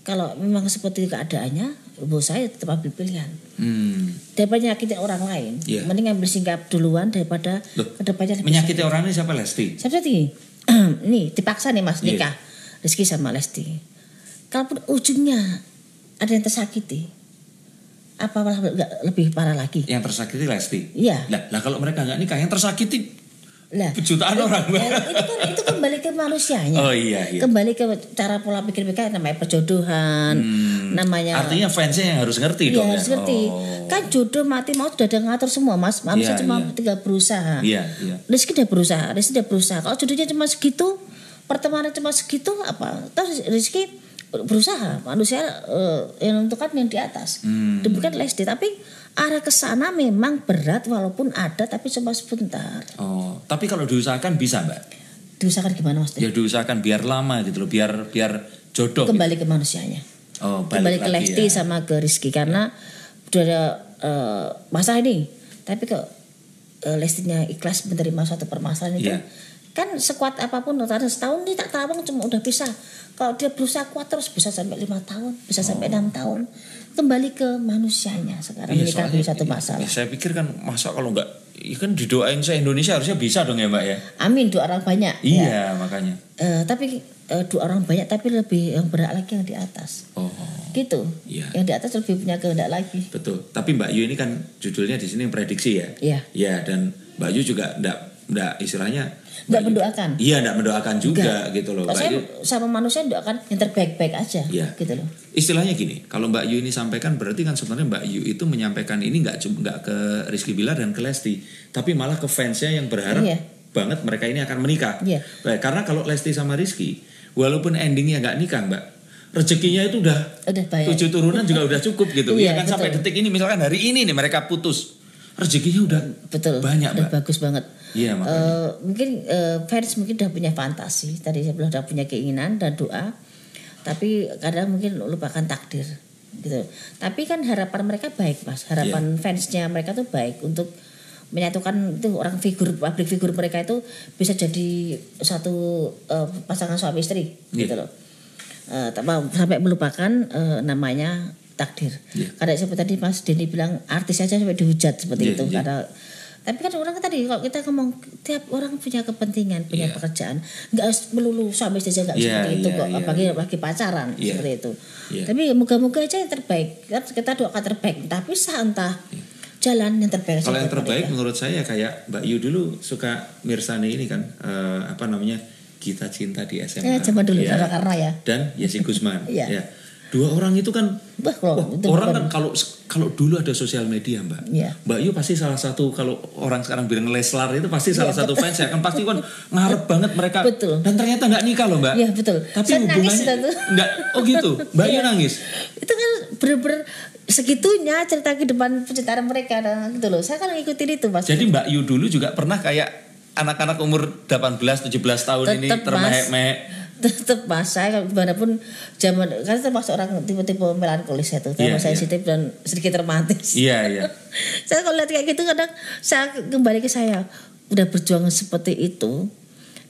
Kalau memang seperti keadaannya, buat saya tetap ambil pilihan Hmm. daripada nyakitin orang lain Iya. mending ambil sikap duluan daripada Loh, ke depannya menyakiti orang ini siapa Lesti saya tadi ini dipaksa nih mas Iya. nikah Rizky sama Lesti kalaupun ujungnya ada yang tersakiti apa lebih parah lagi yang tersakiti Lesti Iya. lah, lah kalau mereka nggak nikah yang tersakiti lah jutaan orang itu kan itu kembali ke manusianya oh iya iya kembali ke cara pola pikir mereka namanya perjodohan namanya artinya fansnya yang harus ngerti Iya dong harus ya? ngerti. Oh. Kan jodoh mati mau sudah ada ngatur semua mas. Manusia Iya, cuma iya. tinggal berusaha. iya iya Rizky udah berusaha, Rizky udah berusaha. Kalau jodohnya cuma segitu, pertemanan cuma segitu apa? Terus Rizky berusaha. Manusia eh, yang menentukan yang di atas. Hmm. Demikian Lesti. Tapi arah ke sana memang berat walaupun ada tapi cuma sebentar. oh tapi kalau diusahakan bisa mbak Diusahakan gimana mas? ya diusahakan biar lama gitu loh biar biar jodoh Kembali ke manusianya. oh kembali balik ke lagi Lesti ya. sama ke Rizky karena udah ada eh, masalah ini tapi kok eh, Lestinya ikhlas menerima suatu permasalahan itu Iya. Kan sekuat apa pun ternyata setahun nih tak tawang cuma udah bisa. Kalau dia berusaha kuat terus bisa sampai lima tahun bisa sampai enam tahun. Kembali ke manusianya sekarang Oh. Iya, menyikapi soalnya- satu masalah. ya, saya pikir kan masa kalau nggak ya kan didoain se Indonesia harusnya bisa dong ya mbak ya? Amin doa orang banyak. Ya. iya makanya. Eh, tapi eh, doa orang banyak tapi lebih yang berat lagi yang di atas. Oh. Gitu. Iya. yang di atas lebih punya kehendak lagi. Betul. Tapi Mbak Yu ini kan judulnya di sini prediksi ya? Iya. ya dan Mbak Yu juga ndak ndak istilahnya Nggak Mbak Yu- mendoakan. iya ndak mendoakan juga gitu loh Mbak saya Yu sama manusia doakan yang terbaik-baik aja Iya. gitu loh. istilahnya gini kalau Mbak Yu ini sampaikan berarti kan sebenarnya Mbak Yu itu menyampaikan ini nggak cuma nggak ke Rizky Bilar dan ke Lesti tapi malah ke fansnya yang berharap Iya. banget mereka ini akan menikah Iya. Baik, karena kalau Lesti sama Rizky walaupun endingnya nggak nikah Mbak rezekinya itu udah Udah tujuh turunan juga udah cukup gitu Iya, ya kan sampai betul. detik ini misalkan hari ini nih mereka putus rezekinya udah Betul. banyak udah Mbak bagus banget. Iya, makanya. Eh, mungkin eh, fans mungkin udah punya fantasi. Tadi saya bilang udah punya keinginan dan doa. Tapi kadang mungkin lupakan takdir gitu. Tapi kan harapan mereka baik, Mas. Harapan fansnya mereka tuh baik untuk menyatukan itu orang figur publik figur mereka itu bisa jadi satu eh, pasangan suami istri gitu Iya. loh. Tanpa- sampai melupakan eh, namanya takdir. Iya. Karena seperti tadi Mas Denny bilang artis aja sampai dihujat seperti Iya, itu iya. karena tapi kan orang tadi kalau kita ngomong tiap orang punya kepentingan, punya Iya. pekerjaan, nggak harus melulu suami istri aja nggak Iya, seperti itu iya, kok, iya. apalagi apalagi pacaran Iya. seperti itu. Iya. Tapi moga-moga aja yang terbaik. Kan Kita doakan terbaik, tapi sah entah jalan yang terbaik. Kalau yang terbaik mereka. menurut saya kayak Mbak Yu dulu suka Mirsani ini kan eh, apa namanya kita cinta di SMA. Ya, zaman dulu Ya. karena ya. Dan Yesi Gusman. Iya. ya. Dua orang itu kan Wah, kalau wah, itu orang bukan- kan kalau kalau dulu ada sosial media Mbak. Iya. Mbak Yu pasti salah satu kalau orang sekarang bilang Leslar itu pasti salah satu fans ya kan pasti kan ngarep banget mereka. Iya, Betul. Dan ternyata nggak nikah loh Mbak. Iya, betul. Tapi Saya hubungannya nggak. Oh gitu. Mbak Yu Iya. nangis. itu kan bener-bener segitunya cerita kehidupan percintaan mereka gitu loh. Saya kan ngikutin itu Mas. Jadi Mbak Yu dulu juga pernah kayak anak-anak umur 18 17 tahun ini Tetep, Mas. termehek-mehek. Tetap mas saya gimana pun zaman kan termasuk orang tipe-tipe melankolis itu Iya, yeah, iya. sensitif dan sedikit romantis Iya, iya. saya kalau lihat kayak gitu kadang saya kembali ke saya udah berjuang seperti itu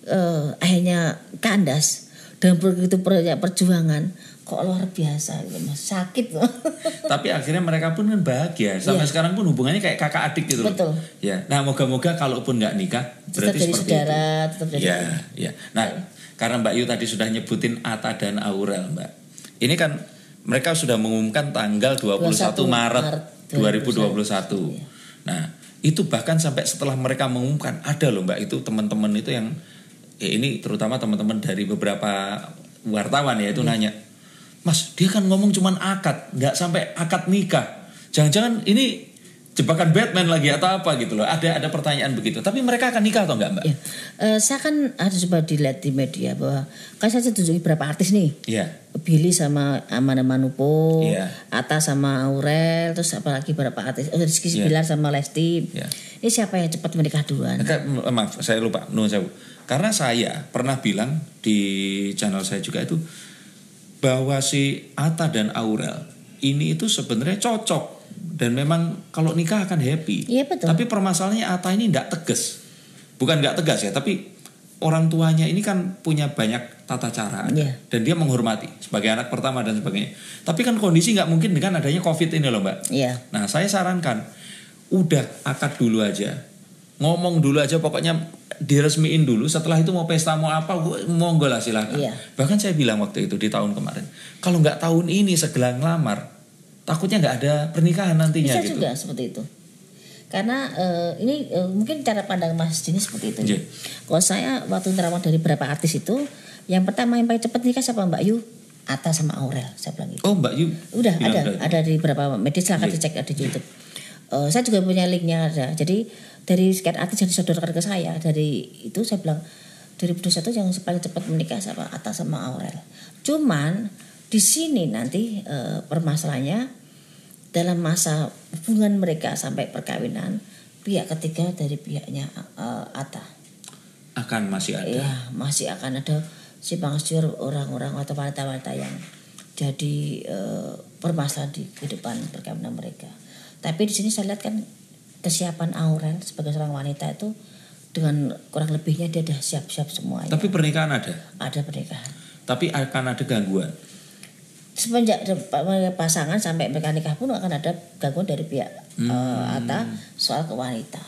eh, akhirnya kandas dan begitu banyak perjuangan kok luar biasa gitu mas sakit loh Tapi akhirnya mereka pun kan bahagia. Sampai sekarang pun hubungannya kayak kakak adik gitu loh. Iya. Betul. Ya. Nah, moga-moga kalaupun nggak nikah tetap berarti jadi seperti saudara itu. tetap jadi Iya, iya. Nah, karena Mbak Yu tadi sudah nyebutin Ata dan Aurel, Mbak. Ini kan mereka sudah mengumumkan tanggal 21, 21 Maret, Maret 2021. Nah, itu bahkan sampai setelah mereka mengumumkan ada loh, Mbak, itu teman-teman itu yang ya ini terutama teman-teman dari beberapa wartawan ya itu Iya. nanya, Mas, dia kan ngomong cuman akad, nggak sampai akad nikah. Jangan-jangan ini jebakan Batman lagi atau apa gitu loh. Ada ada pertanyaan begitu. Tapi mereka akan nikah atau enggak, Mbak? Ya. Eh, saya kan ada coba dilihat di media bahwa kan saya tunjukin beberapa artis nih Iya. Billy sama Amanda Manupo, Iya. Atta sama Aurel, terus apalagi beberapa artis, oh, Rizky Iya. Bilar sama Lesti. Iya. Ini siapa yang cepat menikah duluan? Enggak, maaf, saya lupa. Nuhun sewu. Karena saya pernah bilang di channel saya juga itu bahwa si Ata dan Aurel ini itu sebenarnya cocok dan memang kalau nikah akan happy. Iya, betul. Tapi permasalahannya Ata ini tidak tegas. Bukan nggak tegas ya, tapi orang tuanya ini kan punya banyak tata cara Iya. dan dia menghormati sebagai anak pertama dan sebagainya. Tapi kan kondisi nggak mungkin dengan adanya COVID ini loh, Mbak. Iya. Nah, saya sarankan udah akad dulu aja. Ngomong dulu aja pokoknya diresmiin dulu. Setelah itu mau pesta mau apa, gua- monggo lah silakan. Iya. Bahkan saya bilang waktu itu di tahun kemarin, kalau nggak tahun ini segera ngelamar, takutnya nggak ada pernikahan nantinya Bisa gitu. juga seperti itu. Karena eh, ini eh, mungkin cara pandang Mas Dini seperti itu. Iya. Kalau saya waktu terawat dari beberapa artis itu, yang pertama yang paling cepat nikah siapa Mbak Yu? Atta sama Aurel, saya bilang gitu. Oh, Mbak Yu. Udah ada, udah. ada di beberapa media silahkan Iya. dicek ada di YouTube. Eh, saya juga punya linknya ada. Jadi dari sekian artis yang disodorkan ke saya dari itu saya bilang dari satu yang paling cepat menikah sama Atta sama Aurel. Cuman di sini nanti eh, permasalahannya dalam masa hubungan mereka sampai perkawinan pihak ketiga dari pihaknya eh, Atta Akan masih ada. ya masih akan ada simpang siur orang-orang atau wanita-wanita yang jadi eh, permasalahan di kehidupan perkawinan mereka. Tapi di sini saya lihat kan kesiapan Aurel sebagai seorang wanita itu dengan kurang lebihnya dia sudah siap-siap semuanya. Tapi pernikahan ada. ada pernikahan. Tapi akan ada gangguan. Semenjak pasangan sampai mereka nikah pun akan ada gangguan dari pihak eh, Atta soal ke wanita.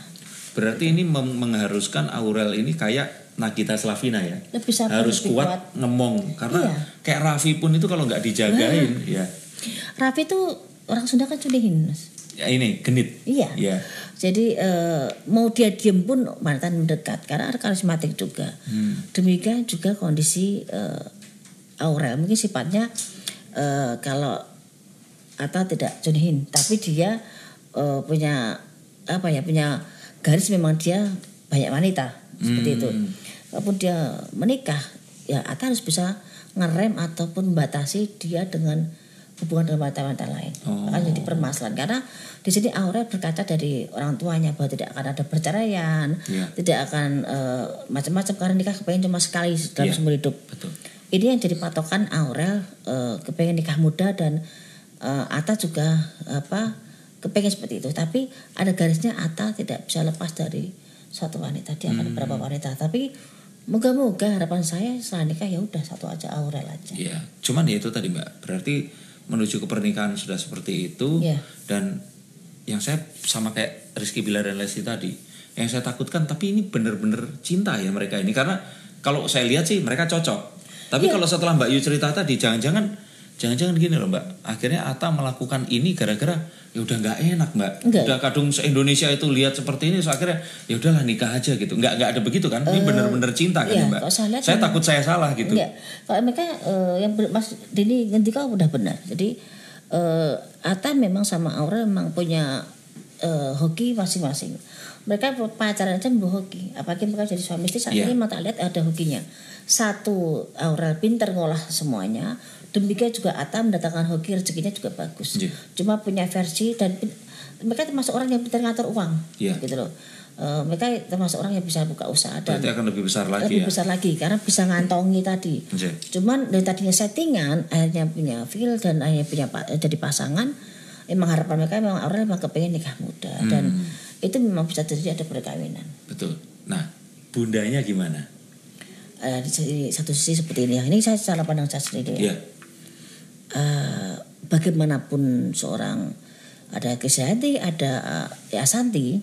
Berarti ini mengharuskan Aurel ini kayak Nagita Slavina ya. Lebih sabar, Harus lebih kuat, kuat. ngemong karena Iya. kayak Raffi pun itu kalau nggak dijagain ya. Raffi tuh orang Sunda kan culihin, Mas. Ya ini genit. Iya. Ya. Jadi eh, mau dia diem pun mantan mendekat karena ada karismatik juga. Demikian juga kondisi eh, Aurel mungkin sifatnya eh, kalau Atta tidak junihin, tapi dia eh, punya apa ya punya garis memang dia banyak wanita seperti itu. Walaupun dia menikah, ya Atta harus bisa ngerem ataupun membatasi dia dengan hubungan dengan wanita-wanita lain. Oh. Akan jadi permasalahan karena di sini Aurel berkaca dari orang tuanya bahwa tidak akan ada perceraian, Iya. tidak akan eh, macam-macam karena nikah kepengen cuma sekali dalam Iya. seumur hidup. Betul. Ini yang jadi patokan Aurel eh, kepengen nikah muda dan eh, Atta juga apa kepengen seperti itu. Tapi ada garisnya Atta tidak bisa lepas dari satu wanita. Dia akan ada beberapa wanita. Tapi moga-moga harapan saya setelah nikah ya udah satu aja Aurel aja. Iya. Cuman ya itu tadi Mbak. Berarti menuju ke pernikahan sudah seperti itu Iya. dan yang saya sama kayak Rizky Bilar dan Lesti tadi. Yang saya takutkan tapi ini bener-bener cinta ya mereka ini karena kalau saya lihat sih mereka cocok. Tapi Iya. kalau setelah Mbak Yu cerita tadi jangan-jangan jangan-jangan gini loh Mbak. Akhirnya Ata melakukan ini gara-gara ya udah nggak enak Mbak. Enggak. Udah kadung se Indonesia itu lihat seperti ini so akhirnya ya udahlah nikah aja gitu. Nggak nggak ada begitu kan? Ini bener-bener cinta kan iya, ya, Mbak. saya saya takut saya salah gitu. Enggak. Kalau mereka eh, yang ber- Mas Dini ngendika udah benar. Jadi eh Atta memang sama Aurel memang punya eh, hoki masing-masing. Mereka pacaran aja berhoki. Apalagi mereka jadi suami istri saat Iya. ini mata lihat ada hokinya. Satu Aurel pinter ngolah semuanya. Demikian juga Atta mendatangkan hoki rezekinya juga bagus. Iya. Cuma punya versi dan mereka termasuk orang yang pintar ngatur uang Iya. gitu loh. eh, mereka termasuk orang yang bisa buka usaha dan Berarti akan lebih besar lagi lebih ya. besar lagi karena bisa ngantongi tadi. Iya. Cuman dari tadinya settingan akhirnya punya feel dan akhirnya punya jadi pasangan. Emang harapan mereka memang orang memang kepengen nikah muda dan Hmm. Itu memang bisa terjadi ada perkawinan. Betul. Nah, bundanya gimana? Eh, di satu sisi seperti ini. Ini saya cara pandang saya sendiri. ya. Iya. Eh, bagaimanapun seorang ada Krisdayanti, ada eh, Asanti.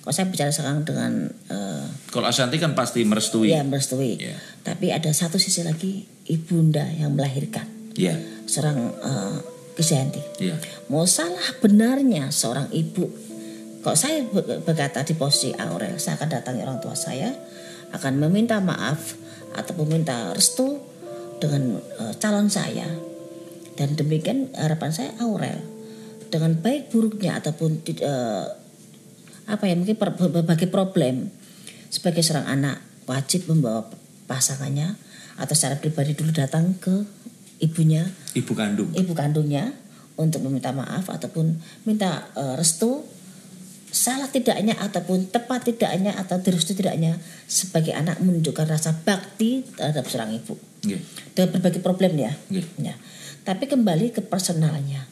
Kalau saya bicara sekarang dengan eh, Kalau Ashanti kan pasti merestui. ya merestui. Iya. Tapi ada satu sisi lagi ibunda yang melahirkan Iya. seorang eh, Krisdayanti. Iya. Mau salah benarnya seorang ibu. Kalau saya ber- berkata di posisi Aurel, saya akan datangi orang tua saya, akan meminta maaf atau meminta restu dengan eh, calon saya. Dan demikian harapan saya Aurel dengan baik buruknya ataupun eh, apa ya mungkin per- berbagai problem sebagai seorang anak wajib membawa pasangannya atau secara pribadi dulu datang ke ibunya Ibu kandung. ibu kandungnya untuk meminta maaf ataupun minta eh, restu salah tidaknya ataupun tepat tidaknya atau direstu tidaknya sebagai anak menunjukkan rasa bakti terhadap seorang ibu Iya. dengan berbagai problem ya. Iya. ya. Tapi kembali ke personalnya.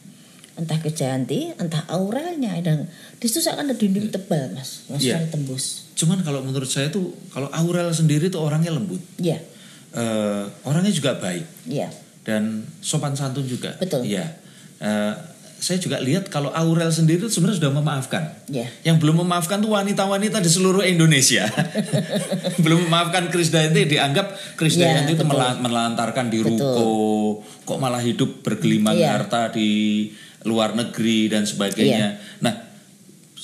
Entah Kejayanti, entah aurelnya dan di situ akan ada dinding tebal mas Iya. sudah tembus. Cuman kalau menurut saya tuh kalau Aurel sendiri tuh orangnya lembut. Iya, Eh, orangnya juga baik iya, dan sopan santun juga. Betul. Iya. Eh, saya juga lihat kalau Aurel sendiri sebenarnya sudah memaafkan. iya. Yang belum memaafkan tuh wanita-wanita di seluruh Indonesia. belum memaafkan Krisdayanti dianggap Krisdayanti Iya, itu betul. mela- melantarkan di Betul. ruko, kok malah hidup bergelimang Iya. harta di luar negeri dan sebagainya. Nah,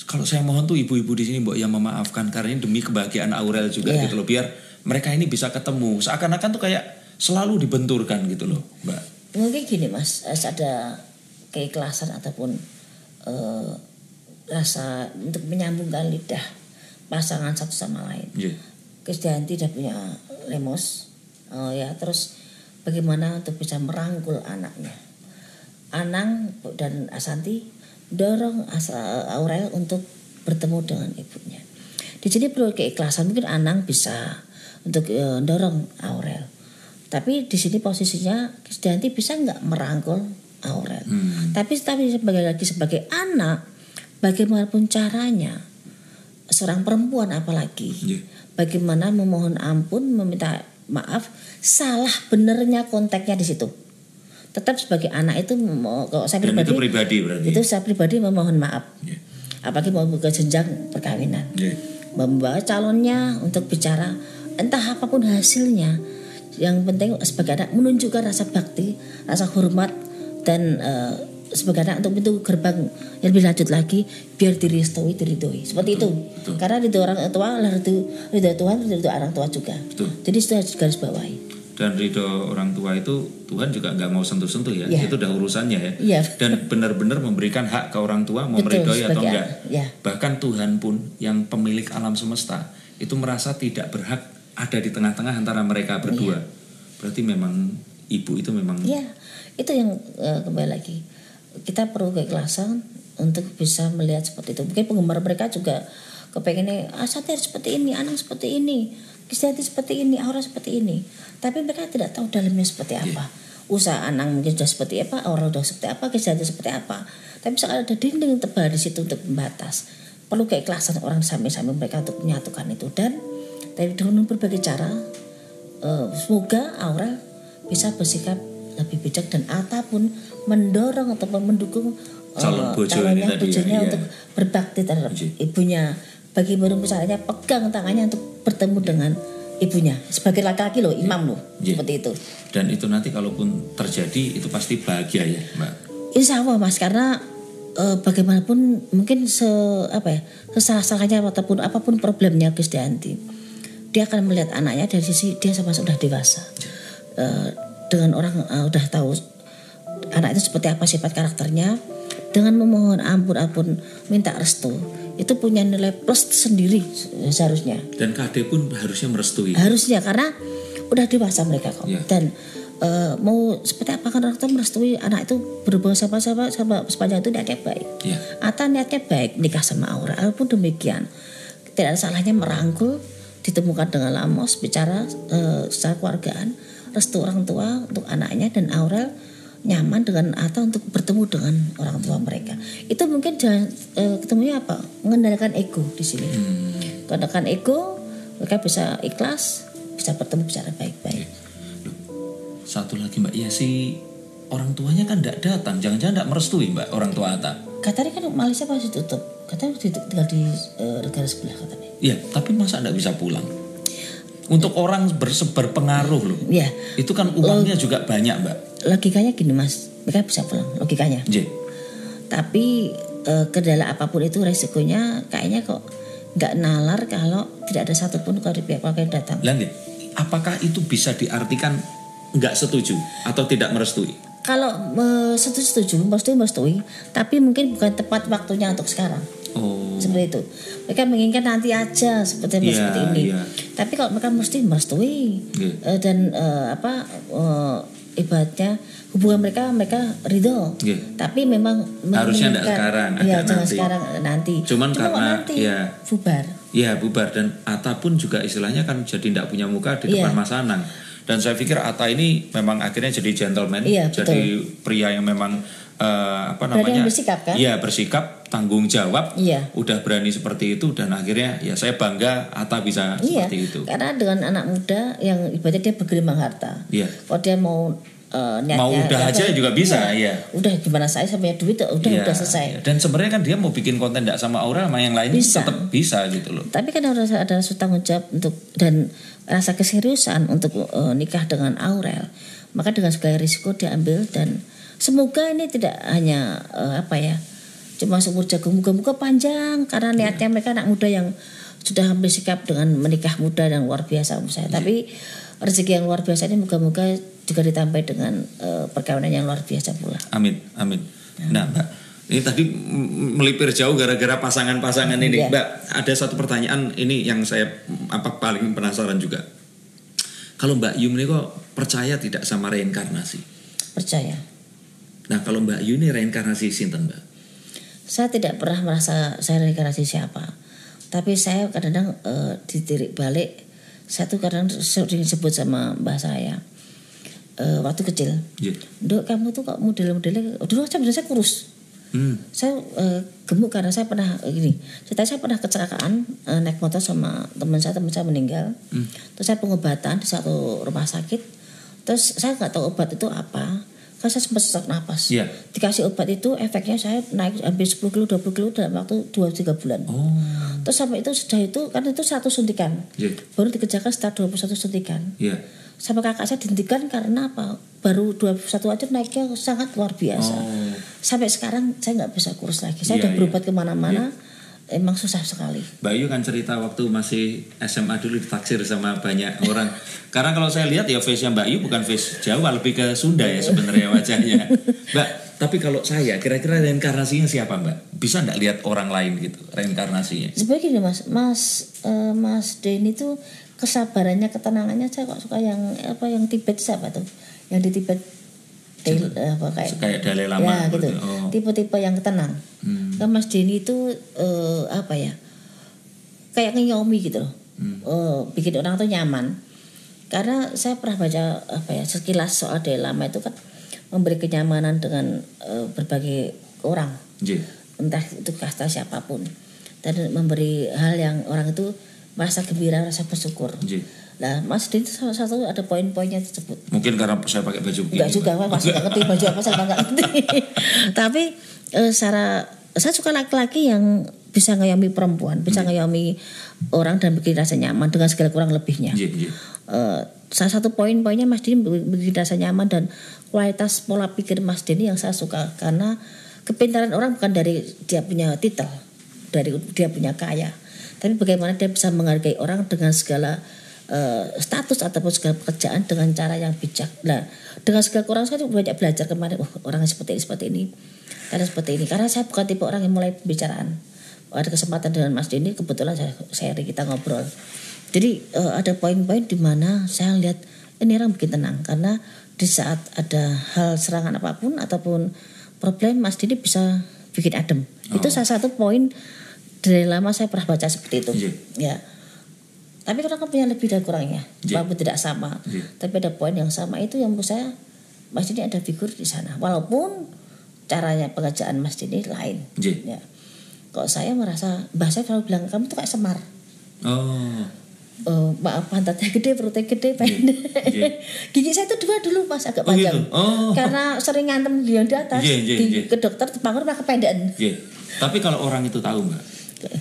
kalau saya mohon tuh ibu-ibu di sini mbok yang memaafkan karena ini demi kebahagiaan Aurel juga Iya. gitu loh biar mereka ini bisa ketemu. Seakan-akan tuh kayak selalu dibenturkan gitu loh, Mbak. Mungkin gini mas, harus ada keikhlasan ataupun eh, rasa untuk menyambungkan lidah pasangan satu sama lain. Iya. Krisdayanti sudah punya lemos, eh, ya terus bagaimana untuk bisa merangkul anaknya. Anang dan Asanti dorong Asa- Aurel untuk bertemu dengan ibunya. Di sini perlu keikhlasan mungkin Anang bisa untuk eh, dorong Aurel. Tapi di sini posisinya Krisdayanti bisa nggak merangkul Aurel. Hmm. Tapi tapi sebagai lagi sebagai anak, bagaimanapun caranya seorang perempuan apalagi Iya. bagaimana memohon ampun, meminta maaf, salah benernya konteksnya di situ. Tetap sebagai anak itu kalau saya Dan pribadi itu pribadi berarti. itu saya pribadi memohon maaf. Iya. Apalagi mau ke jenjang perkawinan Iya. membawa calonnya untuk bicara entah apa pun hasilnya yang penting sebagai anak menunjukkan rasa bakti rasa hormat dan eh, sebagai anak untuk pintu gerbang yang lebih lanjut lagi biar direstui diridoi seperti itu betul. karena ridho orang tua adalah ridho, ridho Tuhan ridho orang tua juga Betul. jadi itu harus garis bawahi dan ridho orang tua itu Tuhan juga nggak mau sentuh-sentuh ya Iya. itu udah urusannya ya Iya. dan benar-benar memberikan hak ke orang tua mau Betul, meridhoi atau enggak ya. bahkan Tuhan pun yang pemilik alam semesta itu merasa tidak berhak ada di tengah-tengah antara mereka berdua Iya. berarti memang ibu itu memang ya itu yang eh, kembali lagi. Kita perlu keikhlasan untuk bisa melihat seperti itu. Mungkin penggemar mereka juga kepengennya ah Satir seperti ini Anang seperti ini Kristianti seperti ini Aura seperti ini. Tapi mereka tidak tahu dalamnya seperti apa. Usaha Anang mungkin sudah seperti apa Aura sudah seperti apa Kristianti seperti apa. Tapi misalkan ada dinding tebal di situ untuk membatas. Perlu keikhlasan orang samping-samping mereka untuk menyatukan itu. Dan dari dengan berbagai cara eh, semoga Aura bisa bersikap lebih bijak dan ataupun mendorong ataupun mendukung eh, Calon bojo calonnya, ya, bojonya iya. untuk berbakti terhadap Iya. ibunya. Bagaimana caranya pegang tangannya untuk bertemu dengan ibunya. Sebagai laki-laki loh imam loh Iya. seperti itu. Dan itu nanti kalaupun terjadi itu pasti bahagia ya mbak. Insya Allah mas karena eh, bagaimanapun mungkin se apa ya sesalah-salahnya ataupun apa pun problemnya Krisdayanti dia akan melihat anaknya dari sisi dia sama sudah dewasa Eh, dengan orang eh, udah tahu anak itu seperti apa sifat karakternya dengan memohon ampun ampun minta restu. Itu punya nilai plus sendiri seharusnya. Dan KD pun harusnya merestui. Harusnya karena udah dewasa mereka kok. Iya. dan eh, mau seperti apa kan orang tua merestui anak itu berbuat sama sama sama sepanjang itu niatnya baik. Ya atau niatnya baik nikah sama Aura pun demikian tidak ada salahnya merangkul ditemukan dengan lamos bicara eh, secara keluargaan restu orang tua untuk anaknya dan Aurel nyaman dengan Ata untuk bertemu dengan orang tua mereka. Itu mungkin jangan eh, ketemunya apa? Mengendalikan ego di sini. Hmm. mengendalikan ego mereka bisa ikhlas bisa bertemu bicara baik-baik. Satu lagi Mbak, ya si orang tuanya kan tidak datang, jangan-jangan tidak merestui Mbak orang tua Ata. katanya kan Malaysia masih tutup. Katanya tinggal di eh, negara sebelah katanya. Iya, tapi masa tidak bisa pulang? Untuk orang berse- berpengaruh loh. ya Itu kan uangnya juga banyak Mbak. logikanya gini mas mereka bisa pulang logikanya J. tapi eh, kendala apa pun itu resikonya kayaknya kok nggak nalar kalau tidak ada satupun dari pihak keluarga yang datang Lanjut. Apakah itu bisa diartikan nggak setuju atau tidak merestui? kalau eh, setuju setuju merestui merestui tapi mungkin bukan tepat waktunya untuk sekarang Oh. Seperti itu mereka menginginkan nanti aja seperti Iya, seperti ini iya. tapi kalau mereka mesti merestui Iya. eh, dan eh, apa eh, ibaratnya hubungan mereka mereka ridho Iya. tapi memang Harusnya menginginkan- sekarang, agak jangan nanti. sekarang nanti Cuman Cuma karena, nanti iya. bubar Ya bubar dan Ata pun juga istilahnya kan jadi tidak punya muka di Iya. depan Mas Anang. Dan saya pikir Ata ini memang akhirnya jadi gentleman, Iya, jadi pria yang memang eh, apa Berani namanya? bersikap, kan? Iya bersikap, tanggung jawab. Iya. Udah berani seperti itu dan akhirnya ya saya bangga Ata bisa Iya, seperti itu. karena dengan anak muda yang ibaratnya dia bergelimang harta. Iya. Kalau dia mau eh, niatnya Mau udah aja juga bisa, iya. Udah gimana saya sampai duit udah Iya, udah selesai. iya. Dan sebenarnya kan dia mau bikin konten tidak sama Aura sama yang lain Bisa. tetap bisa gitu loh. Tapi kan harus ada rasa tanggung jawab untuk dan rasa keseriusan untuk eh, nikah dengan Aurel. Maka dengan segala risiko diambil dan semoga ini tidak hanya eh, apa ya cuma seumur jagung muka-muka panjang karena niatnya mereka anak muda yang sudah hampir sikap dengan menikah muda dan luar biasa menurut saya. Tapi rezeki yang luar biasa ini moga-moga juga ditambah dengan eh, perkawinan yang luar biasa pula. Amin, amin. Nah, Mbak, ini tadi melipir jauh gara-gara pasangan-pasangan ini. Iya. Mbak, ada satu pertanyaan ini yang saya apa paling penasaran juga. Kalau Mbak Yum ini kok percaya tidak sama reinkarnasi? Percaya. Nah, kalau Mbak Yum ini reinkarnasi sinten, Mbak? Saya tidak pernah merasa saya reinkarnasi siapa. Tapi saya kadang-kadang eh, ditirik balik. Saya tuh kadang sering sebut sama mbah saya. Eh, waktu kecil. Iya. Dok kamu tuh kok model-modelnya. Dulu saya benar saya kurus. Hmm. Saya eh, gemuk karena saya pernah eh, gini. Saya, saya pernah kecelakaan eh, naik motor sama teman saya. Teman saya meninggal. Hmm. Terus saya pengobatan di satu rumah sakit. Terus saya nggak tahu obat itu apa. Kan saya sempat sesak napas Iya. dikasih obat itu efeknya saya naik hampir 10 kilo 20 kilo dalam waktu 2-3 bulan Oh. terus sampai itu sudah itu kan itu satu suntikan Iya. baru dikerjakan setelah 21 suntikan Iya. sampai kakak saya dihentikan karena apa baru 21 aja naiknya sangat luar biasa Oh. sampai sekarang saya nggak bisa kurus lagi saya Iya, udah berobat ke mana-mana emang susah sekali Mbak Yu kan cerita waktu masih SMA dulu ditaksir sama banyak orang. Karena kalau saya lihat ya face-nya Mbak Yu bukan face Jawa, lebih ke Sunda ya sebenarnya wajahnya. Mbak, tapi kalau saya kira-kira reinkarnasinya siapa Mbak? Bisa nggak lihat orang lain gitu reinkarnasinya? sebenarnya gini mas mas eh, mas Denny itu kesabarannya ketenangannya saya kok suka yang apa yang Tibet siapa tuh yang di Tibet Del- eh, apa kayak Kayak Dalai Lama ya gitu gitu. Oh. tipe-tipe yang tenang Hmm. kan Mas Denny itu eh, apa ya kayak ngeyomi gitu loh Hmm. Eh, bikin orang tuh nyaman karena saya pernah baca apa ya sekilas soal Dalai Lama itu kan memberi kenyamanan dengan eh, berbagai orang J. entah itu kasta siapa pun dan memberi hal yang orang itu merasa gembira rasa bersyukur J. nah Mas itu salah satu ada poin-poinnya tersebut Mungkin karena saya pakai baju begini. Enggak juga. Pak. Masih ngerti baju apa saya nggak ngerti. Tapi eh, secara saya suka laki-laki yang bisa ngayomi perempuan, bisa ngayomi orang dan bikin rasa nyaman dengan segala kurang lebihnya. J. J. Eh, salah satu poin-poinnya Mas Dini bikin rasa nyaman dan kualitas pola pikir Mas Dini yang saya suka karena kepintaran orang bukan dari dia punya titel, dari dia punya kaya, tapi bagaimana dia bisa menghargai orang dengan segala eh, status ataupun segala pekerjaan dengan cara yang bijak. Nah, dengan segala kurang saya banyak belajar kemarin, oh orang seperti ini seperti ini, karena seperti ini. Karena saya bukan tipe orang yang mulai pembicaraan. Ada kesempatan dengan Mas Dini, kebetulan saya sharing kita ngobrol. Jadi eh, ada poin-poin di mana saya lihat ini orang bikin tenang karena di saat ada hal serangan apa pun ataupun problem Mas Dini bisa bikin adem. Itu salah satu poin dari lama saya pernah baca seperti itu Iya. ya tapi kalau kan punya lebih dan kurangnya Iya. walaupun tidak sama Iya. tapi ada poin yang sama itu yang menurut saya Mas Dini ada figur di sana walaupun caranya pengerjaan Mas Dini lain Iya. ya kalau saya merasa bahasa kalau bilang kamu tuh kayak semar Oh. Eh, maaf pantatnya gede perutnya gede pendek Iya. gigi saya itu dua dulu mas agak Oh, panjang gitu? Oh. karena sering ngantem di di atas Iya, iya, gigi iya. ke dokter terpanggul malah kependekan Iya. Tapi kalau orang itu tahu mbak,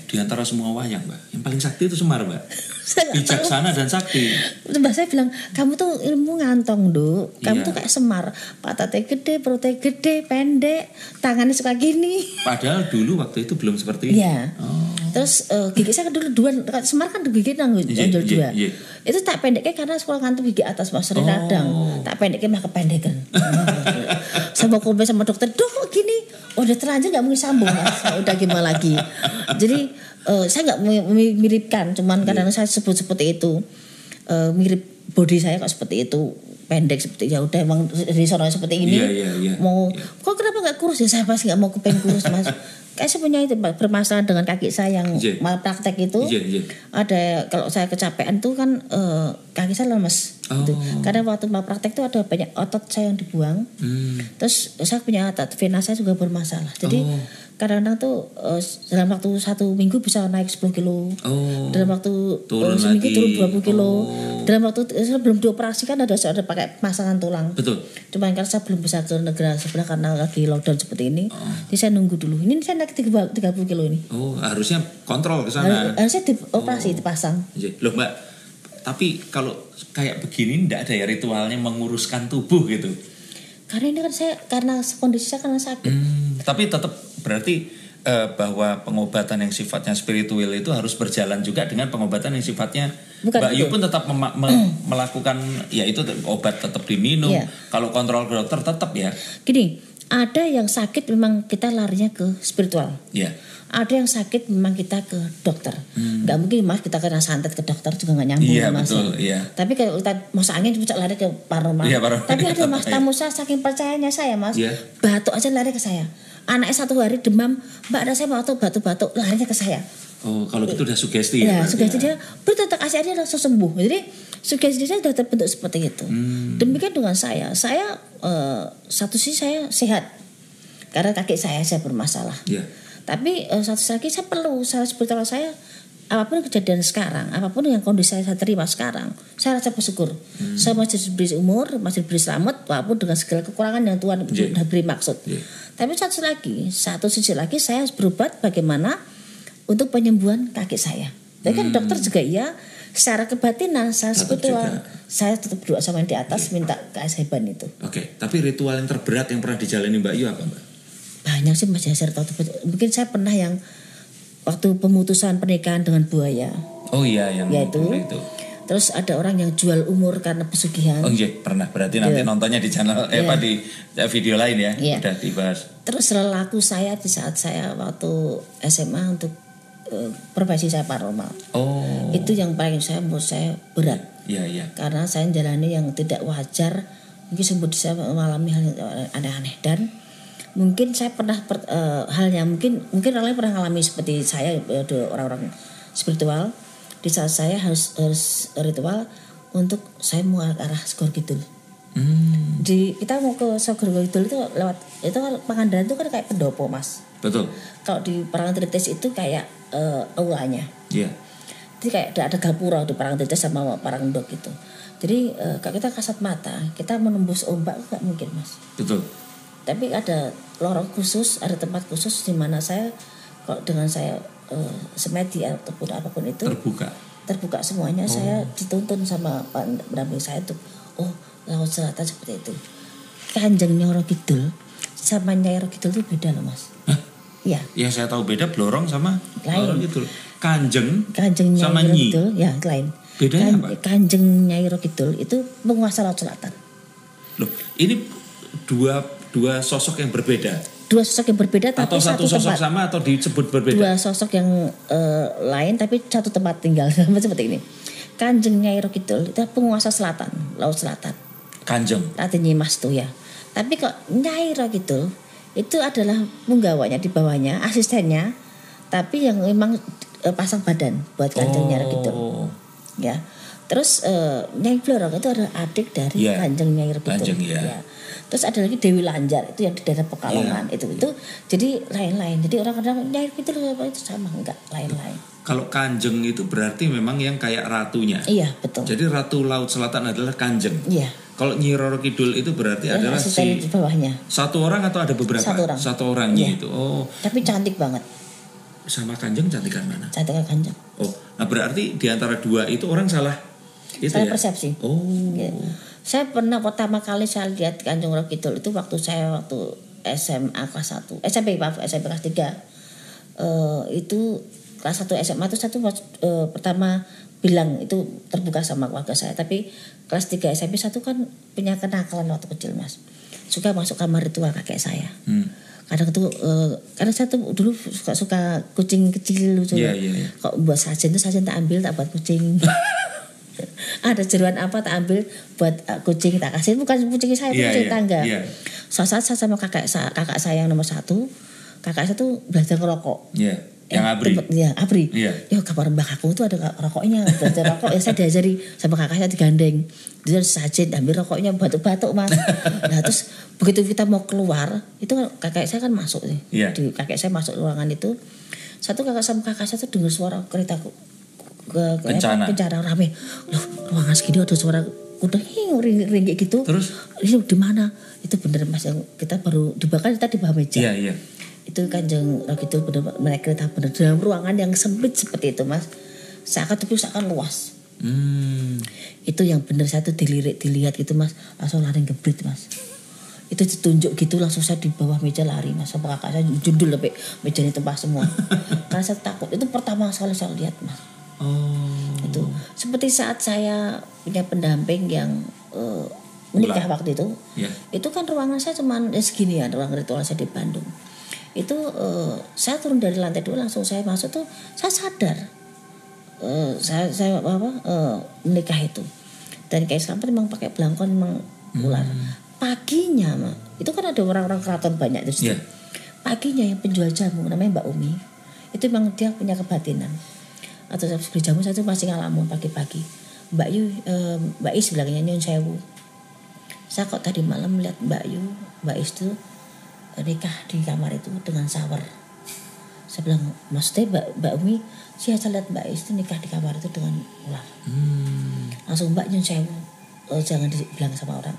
di antara semua wayang mbak, yang paling sakti itu Semar mbak. Bijaksana dan sakti. Mbak saya bilang kamu tuh ilmu ngantong duk kamu Iya. tuh kayak semar pantatnya gede perutnya gede pendek tangannya suka gini Padahal dulu waktu itu belum seperti ini. Iya. Oh. Terus eh, gigi saya kan dulu dua, semar kan gigi nanggung Iya, nonjol iya, dua. iya. Itu tak pendeknya karena sekolah ngantuk gigi atas mas sering Oh. radang. Tak pendeknya mah kependekan. saya mau komplain sama dokter, dok gini? Udah terlanjur nggak mungkin sambung mas. Udah gimana lagi? Jadi eh, saya nggak mi- mi- miripkan, cuman kadang Iya. saya sebut seperti itu Eh, mirip body saya kok seperti itu pendek seperti ya udah emang sono seperti ini Iya, iya, iya. mau Iya. kok kenapa nggak kurus ya saya pasti nggak mau kepengen kurus mas kayak saya punya itu bermasalah dengan kaki saya yang Iya. mal praktek itu Iya, iya. ada kalau saya kecapean tuh kan eh, kaki saya lemes Oh. gitu. karena waktu mal praktek tuh ada banyak otot saya yang dibuang Hmm. terus saya punya otot vena saya juga bermasalah jadi Oh. Kadang-kadang tuh eh, dalam waktu satu minggu bisa naik 10 kilo Oh. dalam waktu Turun eh, seminggu lagi. turun 20 kilo Oh. dalam waktu eh, sebelum dioperasi kan ada ada pakai pemasangan tulang Betul. Cuman karena saya belum bisa ke negara sebelah karena lagi lockdown seperti ini. Oh. Jadi saya nunggu dulu. Ini saya naik 30 30 kilo ini. Oh, harusnya kontrol ke sana. Harus- Harusnya dioperasi, dipasang. Iya. Loh mbak, tapi kalau kayak begini ndak ada ya ritualnya menguruskan tubuh gitu. Karena ini kan saya karena kondisi saya karena sakit. Hmm, tapi tetap berarti eh, bahwa pengobatan yang sifatnya spiritual itu harus berjalan juga dengan pengobatan yang sifatnya Bukan, Mbak Yu pun tetap mema- me- melakukan ya itu obat tetap diminum. Iya. Kalau kontrol ke dokter tetap ya. Gini, ada yang sakit memang kita larinya ke spiritual. Ya. Ada yang sakit memang kita ke dokter. Gak mungkin mas kita kena santet ke dokter juga nggak nyambung Hmm. Iya, ya, mas. betul, ya. iya. Tapi kalau kita mau angin bisa lari ke paranormal. Iya, paranormal. Tapi ada mas Iya. tamu saya saking percayanya saya mas, Iya. batuk aja lari ke saya. Anaknya satu hari demam, mbak ada saya batuk batuk-batuk larinya ke saya. Oh, kalau gitu udah sugesti Ya, ya. sugesti ya. dia tak kasih dia langsung sembuh. Jadi sugesti saya sudah terbentuk seperti itu. Hmm. Demikian dengan saya. Saya eh, satu sisi saya sehat karena kaki saya saya bermasalah. Iya. Tapi eh, satu lagi saya perlu saya spiritual saya apa pun kejadian sekarang, apa pun yang kondisi saya, saya terima sekarang, saya rasa bersyukur. Hmm. Saya masih diberi umur, masih diberi selamat, walaupun dengan segala kekurangan yang Tuhan Iya. sudah beri maksud. Iya. Tapi satu sisi lagi, satu sisi lagi saya harus berobat bagaimana untuk penyembuhan kaki saya. Tapi kan dokter juga iya, secara kebatinan saya Hmm. Spiritual, saya tetap doa sama yang di atas minta keajaiban itu. Oke, tapi ritual yang terberat yang pernah dijalani Mbak Yu apa Mbak? Banyak sih Mas Yasir tahu mungkin saya pernah yang waktu pemutusan pernikahan dengan buaya. Oh iya yang Yaitu? itu. Terus ada orang yang jual umur karena pesugihan. Oh iya pernah berarti nanti Iya. nontonnya di channel eh Iya. apa di eh, video lain ya Iya. udah dibahas. Terus lelaku saya di saat saya waktu SMA untuk eh, profesi saya paranormal. Oh. Itu yang paling saya menurut saya berat. Iya iya. karena saya menjalani yang tidak wajar mungkin sebut saya mengalami hal yang aneh-aneh dan mungkin saya pernah per- eh, hal yang mungkin mungkin orang lain pernah mengalami seperti saya eh, orang-orang spiritual. Di saat saya harus, harus ritual untuk saya mau ke arah skor gitu Hmm, di kita mau ke skor gitu itu lewat itu kan Pangandaran itu kan kayak pendopo mas. Betul. kalau di Parangtritis itu kayak aulanya Iya. jadi kayak ada, ada gapura di parang tetes sama parang dok gitu. Jadi eh, kalau kita kasat mata kita menembus ombak nggak mungkin mas. Betul. Tapi ada lorong khusus ada tempat khusus di mana saya kalau dengan saya eh, semedi ataupun apa pun itu Terbuka. terbuka semuanya saya dituntun sama pak pendamping saya tuh oh laut selatan seperti itu kanjeng Nyoro Kidul sama Nyai Kidul itu beda loh mas Hah? Iya Ya saya tahu beda blorong sama Lain. blorong gitu. Kanjeng Kanjeng Nyai Sama Nyi. Kidul ya lain. Bedanya apa? Kanjeng Nyai Roro Kidul itu penguasa laut selatan. Loh, ini dua dua sosok yang berbeda Dua sosok yang berbeda tapi atau satu satu sosok tempat. sama atau disebut berbeda? Dua sosok yang eh, lain tapi satu tempat tinggal seperti ini. Kanjeng Nyai Roro Kidul itu penguasa selatan, laut selatan. Kanjeng. Raden Nyimas tuh ya. Tapi kok Nyai Roro Kidul itu adalah penggawanya di bawahnya, asistennya tapi yang memang eh, pasang badan buat kanjeng Nyai Kidul Oh, ya terus eh, Nyai Blorong itu adalah adik dari Iya. kanjeng Nyai Kidul Kanjeng, iya. Terus ada lagi Dewi Lanjar itu yang di daerah Pekalongan Iya. itu itu jadi lain-lain jadi orang kadang Nyai apa itu sama enggak lain-lain kalau kanjeng itu berarti memang yang kayak ratunya. iya betul Jadi ratu laut selatan adalah kanjeng. iya Kalau Nyi Roro Kidul itu berarti Ya, adalah si di bawahnya satu orang atau ada beberapa? Satu orang. Satu orangnya Iya. itu. Oh, tapi cantik banget sama kanjeng cantikan mana? cantik kayak kanjeng Oh, nah berarti di antara dua itu orang salah itu saya ya? persepsi. Oh, Ya. Saya pernah pertama kali saya lihat Kanjeng Roh Kidul itu waktu saya waktu SMA kelas 1 SMP maaf SMP kelas 3 Eh, itu kelas 1 SMA itu satu eh, pertama bilang itu terbuka sama keluarga saya. Tapi kelas 3 SMP satu kan punya kenakalan waktu kecil mas. Suka masuk kamar ritual kakek saya. Hmm. kadang tuh eh, karena saya tuh dulu suka suka kucing kecil lucu Iya, iya, iya. kok buat sajen tuh sajen tak ambil tak buat kucing ada jeruan apa tak ambil buat uh, kucing tak kasih bukan kucing saya Iya, kucing iya, tangga suatu saat saya sama kakak saya kakak saya yang nomor satu kakak saya tuh belajar ngerokok Iya, yang abri. tempat- Iya, abri. Iya. Ya kamar mbak aku tuh ada rokoknya, belajar rokok. Ya saya diajari sama kakak saya digandeng. Dia sajen ambil rokoknya batuk-batuk mas. nah terus begitu kita mau keluar, itu kan kakak saya kan masuk nih. Iya. Di kakek saya masuk ruangan itu. Satu kakak sama kakak saya tuh dengar suara kereta ke, apa, kencana rame. Loh, ruangan segini ada suara kuda hing ring, ring kayak gitu. Terus? ini di mana? Itu bener mas yang kita baru dibakar kita di bawah meja Iya, iya. itu kanjeng gitu bener naik kereta bener dalam ruangan yang sempit seperti itu mas seakan tapi seakan luas Hmm. itu yang bener saya tuh dilirik dilihat gitu mas langsung lari gebrit mas itu ditunjuk gitu langsung saya di bawah meja lari mas sama kakak saya jundul sampai meja ini tumpah semua karena saya takut itu pertama sekali saya lihat mas Oh. itu seperti saat saya punya pendamping yang eh, menikah Ulang. waktu itu Iya. itu kan ruangan saya cuma ya segini ya ruang ritual saya di Bandung itu eh, saya turun dari lantai dua langsung saya masuk tuh saya sadar eh, saya saya apa eh, menikah itu dan kayak selamat memang pakai belangkon memang ular paginya mah itu kan ada orang-orang keraton banyak di situ Iya. paginya yang penjual jamu namanya Mbak Umi itu memang dia punya kebatinan atau beli jamu saya tuh masih ngalamun pagi-pagi Mbak Yu eh, Mbak Is bilangnya nyun sewu saya kok tadi malam lihat Mbak Yu Mbak Is tuh eh, nikah di kamar itu dengan shower saya bilang maksudnya Mbak, Mbak Umi sih saya lihat Mbak Is tuh nikah di kamar itu dengan ular Hmm. langsung Mbak nyun sewu eh, jangan dibilang sama orang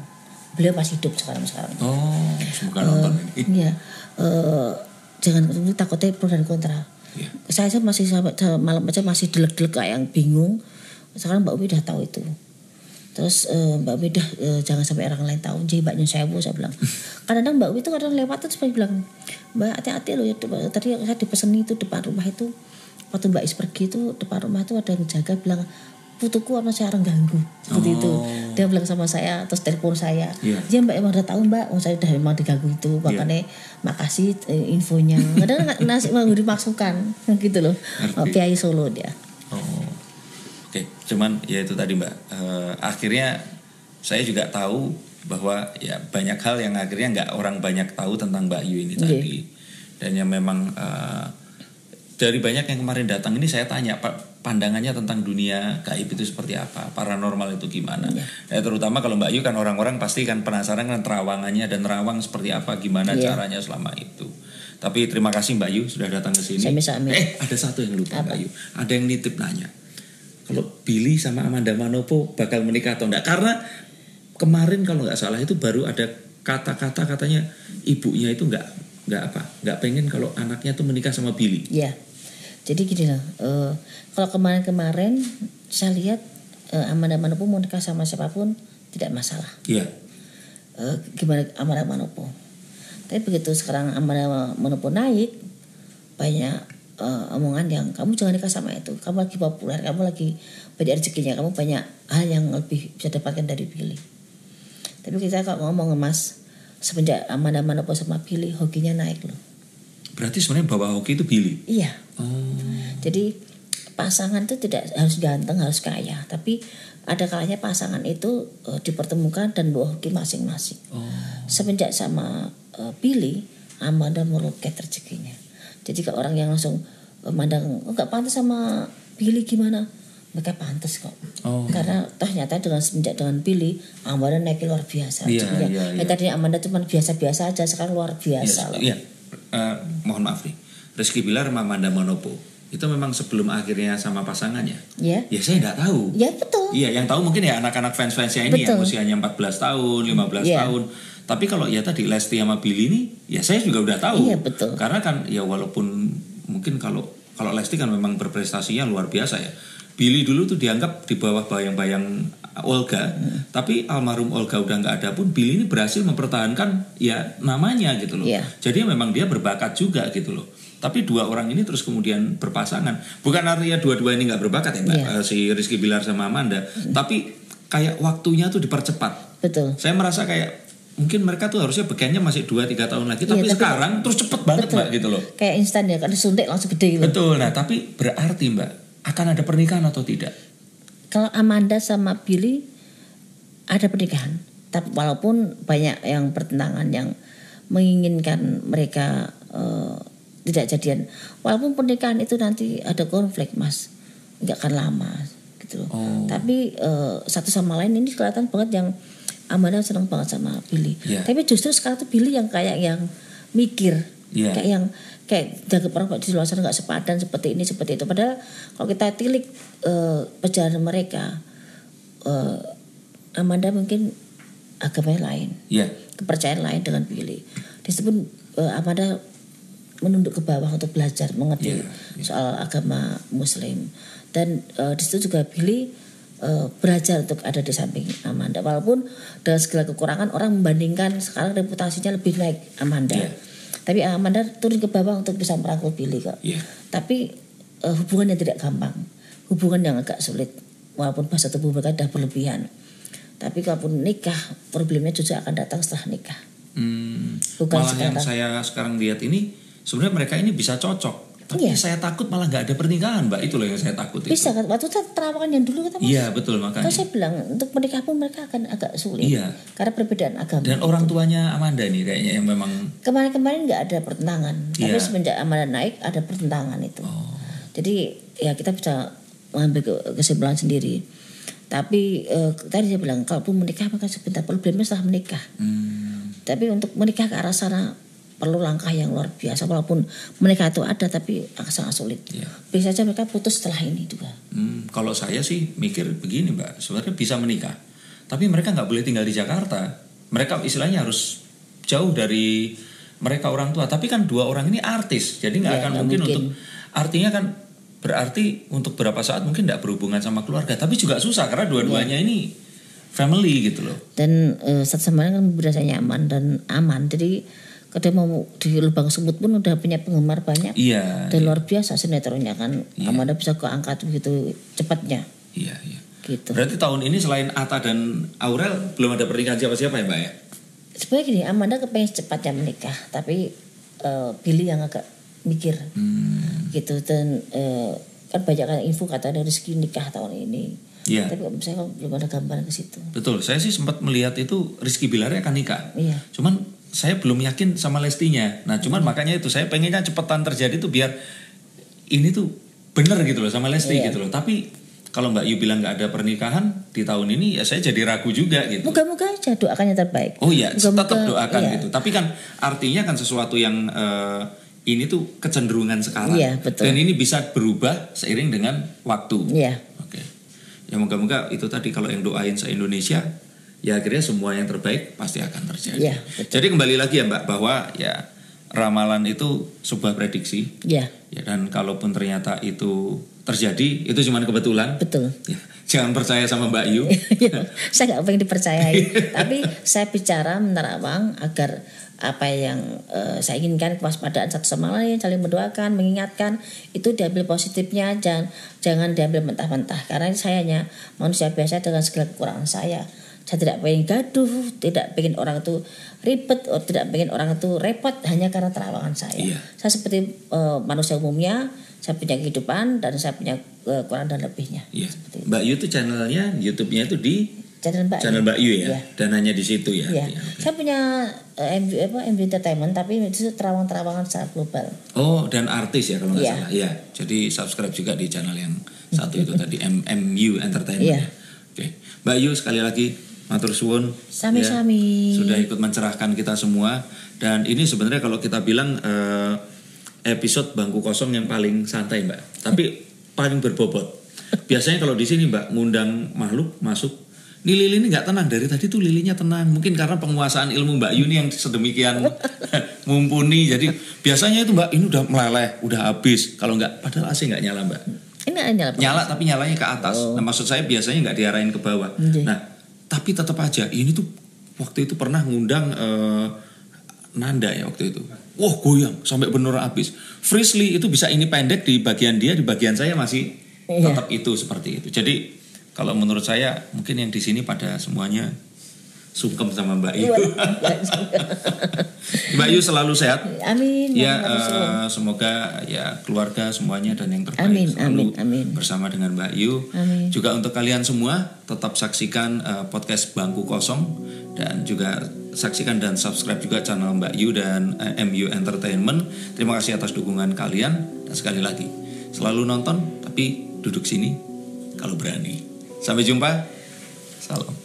beliau masih hidup sekarang sekarang Oh, semoga nonton ini. Iya. Eh, jangan takutnya pro dan kontra. Iya. Saya aja masih malam aja masih delek-delek kayak yang bingung. Sekarang Mbak Umi udah tahu itu. Terus eh, Mbak Umi udah eh, jangan sampai orang lain tahu. Jadi Mbak Nyusewu saya bilang. Kadang-kadang Mbak Umi itu kadang lewat tuh saya bilang, Mbak hati-hati loh ya. Tadi saya dipeseni itu depan rumah itu. Waktu Mbak Is pergi itu depan rumah itu ada yang jaga bilang putuku apa saya orang ganggu. Seperti itu. Dia bilang sama saya terus telepon saya. Iya. ya mbak emang udah tahu mbak. Oh, saya udah emang diganggu itu. Makanya makasih eh, infonya. Kadang nasi mau dimaksudkan gitu loh. Oh, Kiai Solo dia. Oh. Oke, cuman ya itu tadi Mbak. Eh, akhirnya saya juga tahu bahwa ya banyak hal yang akhirnya nggak orang banyak tahu tentang Mbak Yu ini Iya. tadi. Dan yang memang eh, dari banyak yang kemarin datang ini saya tanya Pak pandangannya tentang dunia gaib itu seperti apa, paranormal itu gimana. Iya. Ya, terutama kalau Mbak Yu kan orang-orang pasti kan penasaran kan terawangannya dan terawang seperti apa, gimana Iya. caranya selama itu. Tapi terima kasih Mbak Yu sudah datang ke sini. Sami-sami. Eh, ada satu yang lupa Apa? Mbak Yu. Ada yang nitip nanya. Kalau Billy sama Amanda Manopo bakal menikah atau enggak? Karena kemarin kalau nggak salah itu baru ada kata-kata katanya ibunya itu nggak nggak apa nggak pengen kalau anaknya tuh menikah sama Billy. ya jadi gini loh eh, kalau kemarin-kemarin saya lihat eh, Amanda Manopo mau nikah sama siapa pun tidak masalah. Iya. Eh, gimana Amanda Manopo tapi begitu sekarang Amanda Manopo naik banyak eh, omongan yang kamu jangan nikah sama itu. Kamu lagi populer kamu lagi banyak rezekinya kamu banyak hal yang lebih bisa dapatkan dari Billy tapi kita kalau ngomong emas semenjak Amanda Manopo sama Billy hokinya naik loh Berarti sebenarnya bawa hoki itu Billy. iya Oh. jadi pasangan itu tidak harus ganteng harus kaya tapi ada kalanya pasangan itu eh, dipertemukan dan bawa hoki masing-masing Oh. semenjak sama eh, Billy Amanda meroket rezekinya jadi kalau orang yang langsung memandang oh, nggak pantas sama Billy gimana mereka pantas kok Oh. karena ternyata dengan semenjak dengan Billy Amanda naik luar biasa Iya, iya, yang iya. tadinya Amanda cuma biasa-biasa aja sekarang luar biasa loh Iya, Eh, mohon maaf nih. Rizky Bilar sama Amanda Manopo itu memang sebelum akhirnya sama pasangannya. ya Ya saya nggak tahu. ya betul Iya, yang tahu mungkin ya anak-anak fans-fansnya ini Betul. yang usianya 14 tahun, 15 Iya. tahun. Tapi kalau ya tadi Lesti sama Billy ini, ya saya juga udah tahu. Iya, betul. Karena kan ya walaupun mungkin kalau kalau Lesti kan memang berprestasinya luar biasa ya. Billy dulu tuh dianggap di bawah bayang-bayang Olga, Hmm. tapi almarhum Olga udah nggak ada pun Billy ini berhasil mempertahankan ya namanya gitu loh. Iya. Jadi memang dia berbakat juga gitu loh. Tapi dua orang ini terus kemudian berpasangan. Bukan artinya dua-dua ini nggak berbakat ya, Mbak. Iya. Eh, si Rizky Bilar sama Amanda. Tapi kayak waktunya tuh dipercepat. betul Saya merasa kayak mungkin mereka tuh harusnya bagiannya masih 2-3 tahun lagi. Tapi, Iya, tapi- sekarang terus cepet banget Betul. Mbak gitu loh. kayak instan ya kan disuntik langsung gede gitu Betul. Nah tapi berarti Mbak akan ada pernikahan atau tidak? kalau Amanda sama Billy ada pernikahan tapi walaupun banyak yang pertentangan yang menginginkan mereka eh, tidak jadian walaupun pernikahan itu nanti ada konflik mas nggak akan lama gitu loh Oh. tapi eh, satu sama lain ini kelihatan banget yang Amanda senang banget sama Billy Iya. tapi justru sekarang tuh Billy yang kayak yang mikir Iya. kayak yang kayak jaga orang di luar sana nggak sepadan seperti ini seperti itu. Padahal kalau kita tilik eh, perjalanan mereka eh, Amanda mungkin agamanya lain Iya. kepercayaan lain dengan Billy disebut eh, Amanda menunduk ke bawah untuk belajar mengerti Iya, soal agama Muslim. Dan eh, di situ juga Billy eh, belajar untuk ada di samping Amanda. Walaupun dengan segala kekurangan orang membandingkan sekarang reputasinya lebih naik Amanda. Iya. Tapi Amanda turun ke bawah untuk bisa merangkul Billy kok Iya. tapi eh, hubungan yang tidak gampang hubungan yang agak sulit walaupun bahasa tubuh mereka sudah berlebihan tapi kalaupun nikah problemnya juga akan datang setelah nikah Hmm, Bukan malah yang sekarang. saya sekarang lihat ini sebenarnya mereka ini bisa cocok. Tapi Iya. saya takut malah nggak ada pernikahan, Mbak. Itu loh yang saya takut itu. bisa kan waktu itu terawangan yang dulu mas Iya betul makanya. kan saya bilang untuk menikah pun mereka akan agak sulit Iya. karena perbedaan agama Dan orang tuanya Amanda nih kayaknya yang memang kemarin-kemarin nggak ada pertentangan tapi Iya. semenjak Amanda naik ada pertentangan itu oh, jadi ya kita bisa mengambil ke- kesimpulan sendiri tapi eh, tadi saya bilang kalaupun menikah maka sebentar problemnya setelah menikah hmm, tapi untuk menikah ke arah sana perlu langkah yang luar biasa walaupun menikah itu ada tapi sangat sulit Iya. bisa saja mereka putus setelah ini juga hmm, kalau saya sih mikir begini Mbak, sebenarnya bisa menikah, tapi mereka nggak boleh tinggal di Jakarta. Mereka istilahnya harus jauh dari mereka orang tua. Tapi kan dua orang ini artis, jadi nggak Iya, akan mungkin, mungkin. untuk artinya kan berarti untuk beberapa saat mungkin nggak berhubungan sama keluarga. Tapi juga susah karena dua-duanya Iya. ini family gitu loh. dan satu sama lain kan berasa nyaman dan aman jadi kalau mau di lubang sebut pun udah punya penggemar banyak Iya. dan luar biasa sinetronnya kan Iya. Amanda bisa keangkat begitu cepatnya Iya, iya. gitu Berarti tahun ini selain Ata dan Aurel belum ada pernikahan siapa-siapa ya Mbak ya? sebenarnya gini Amanda kepengen cepatnya menikah tapi eh, Billy yang agak mikir Hmm, gitu dan eh, kan banyak kan info katanya rezeki nikah tahun ini Iya. tapi saya belum ada gambaran ke situ Betul, saya sih sempat melihat itu Rizky Bilar akan nikah. iya Cuman saya belum yakin sama Lestinya. Nah, cuman makanya itu saya pengennya cepetan terjadi tuh biar ini tuh bener gitu loh sama Lesti Iya. gitu loh. Tapi kalau Mbak Yu bilang nggak ada pernikahan di tahun ini ya saya jadi ragu juga gitu. moga-moga aja doakan yang terbaik Oh iya, Moga-moga, tetap doakan iya. gitu. Tapi kan artinya kan sesuatu yang eh, ini tuh kecenderungan sekarang. Iya, betul. Dan ini bisa berubah seiring dengan waktu. iya Oke. Ya moga-moga itu tadi kalau yang doain se-Indonesia ya akhirnya semua yang terbaik pasti akan terjadi. Betul. Jadi kembali lagi ya Mbak bahwa ya ramalan itu sebuah prediksi iya ya dan kalaupun ternyata itu terjadi itu cuma kebetulan. betul Ya, jangan percaya sama Mbak Yu. Iya, saya nggak pengen dipercayai tapi saya bicara menerawang agar apa yang eh, saya inginkan kewaspadaan satu sama lain saling mendoakan mengingatkan itu diambil positifnya jangan jangan diambil mentah-mentah karena saya hanya manusia biasa dengan segala kekurangan saya saya tidak pengen gaduh tidak pengen orang itu ribet atau tidak pengen orang itu repot hanya karena terawangan saya Iya. saya seperti eh, manusia umumnya saya punya kehidupan dan saya punya eh, kurang dan lebihnya Iya. Itu. Mbak Yu tuh channelnya YouTube-nya itu di channel Mbak. channel Mbak Yu ya, Iya. dan hanya di situ ya. Iya. artinya. Oke. Saya punya eh, MV apa MV Entertainment tapi itu terawang-terawangan secara global. Oh, dan artis ya kalau nggak Iya. salah. Iya. Jadi subscribe juga di channel yang satu itu tadi MMU Entertainment. Iya. ya. Oke. Mbak Yu sekali lagi matur suwun. Sami-sami. ya, sudah ikut mencerahkan kita semua dan ini sebenarnya kalau kita bilang eh, episode bangku kosong yang paling santai, Mbak. Tapi paling berbobot. Biasanya kalau di sini, Mbak, ngundang makhluk masuk ini lili ini nggak tenang dari tadi tuh lilinya tenang mungkin karena penguasaan ilmu Mbak Yuni yang sedemikian mumpuni jadi biasanya itu Mbak ini udah meleleh udah habis kalau nggak padahal AC nggak nyala Mbak Ini nyala. Nyala tapi nyalanya ke atas nah maksud saya biasanya nggak diarahin ke bawah Iya. nah tapi tetap aja ini tuh waktu itu pernah ngundang eh, Nanda ya waktu itu. Wah goyang sampai bener habis. Frisley itu bisa ini pendek di bagian dia di bagian saya masih Iya. tetap itu seperti itu. Jadi kalau menurut saya mungkin yang di sini pada semuanya sungkem sama Mbak Yu Mbak Yu selalu sehat Amin. Ya, eh, semoga ya keluarga semuanya dan yang terbaik Amin, selalu amin, amin. bersama dengan Mbak Yu. Amin. Juga untuk kalian semua tetap saksikan eh, podcast Bangku Kosong dan juga saksikan dan subscribe juga channel Mbak Yu dan eh, MU Entertainment. Terima kasih atas dukungan kalian dan sekali lagi selalu nonton tapi duduk sini kalau berani. Sampai jumpa. Salam.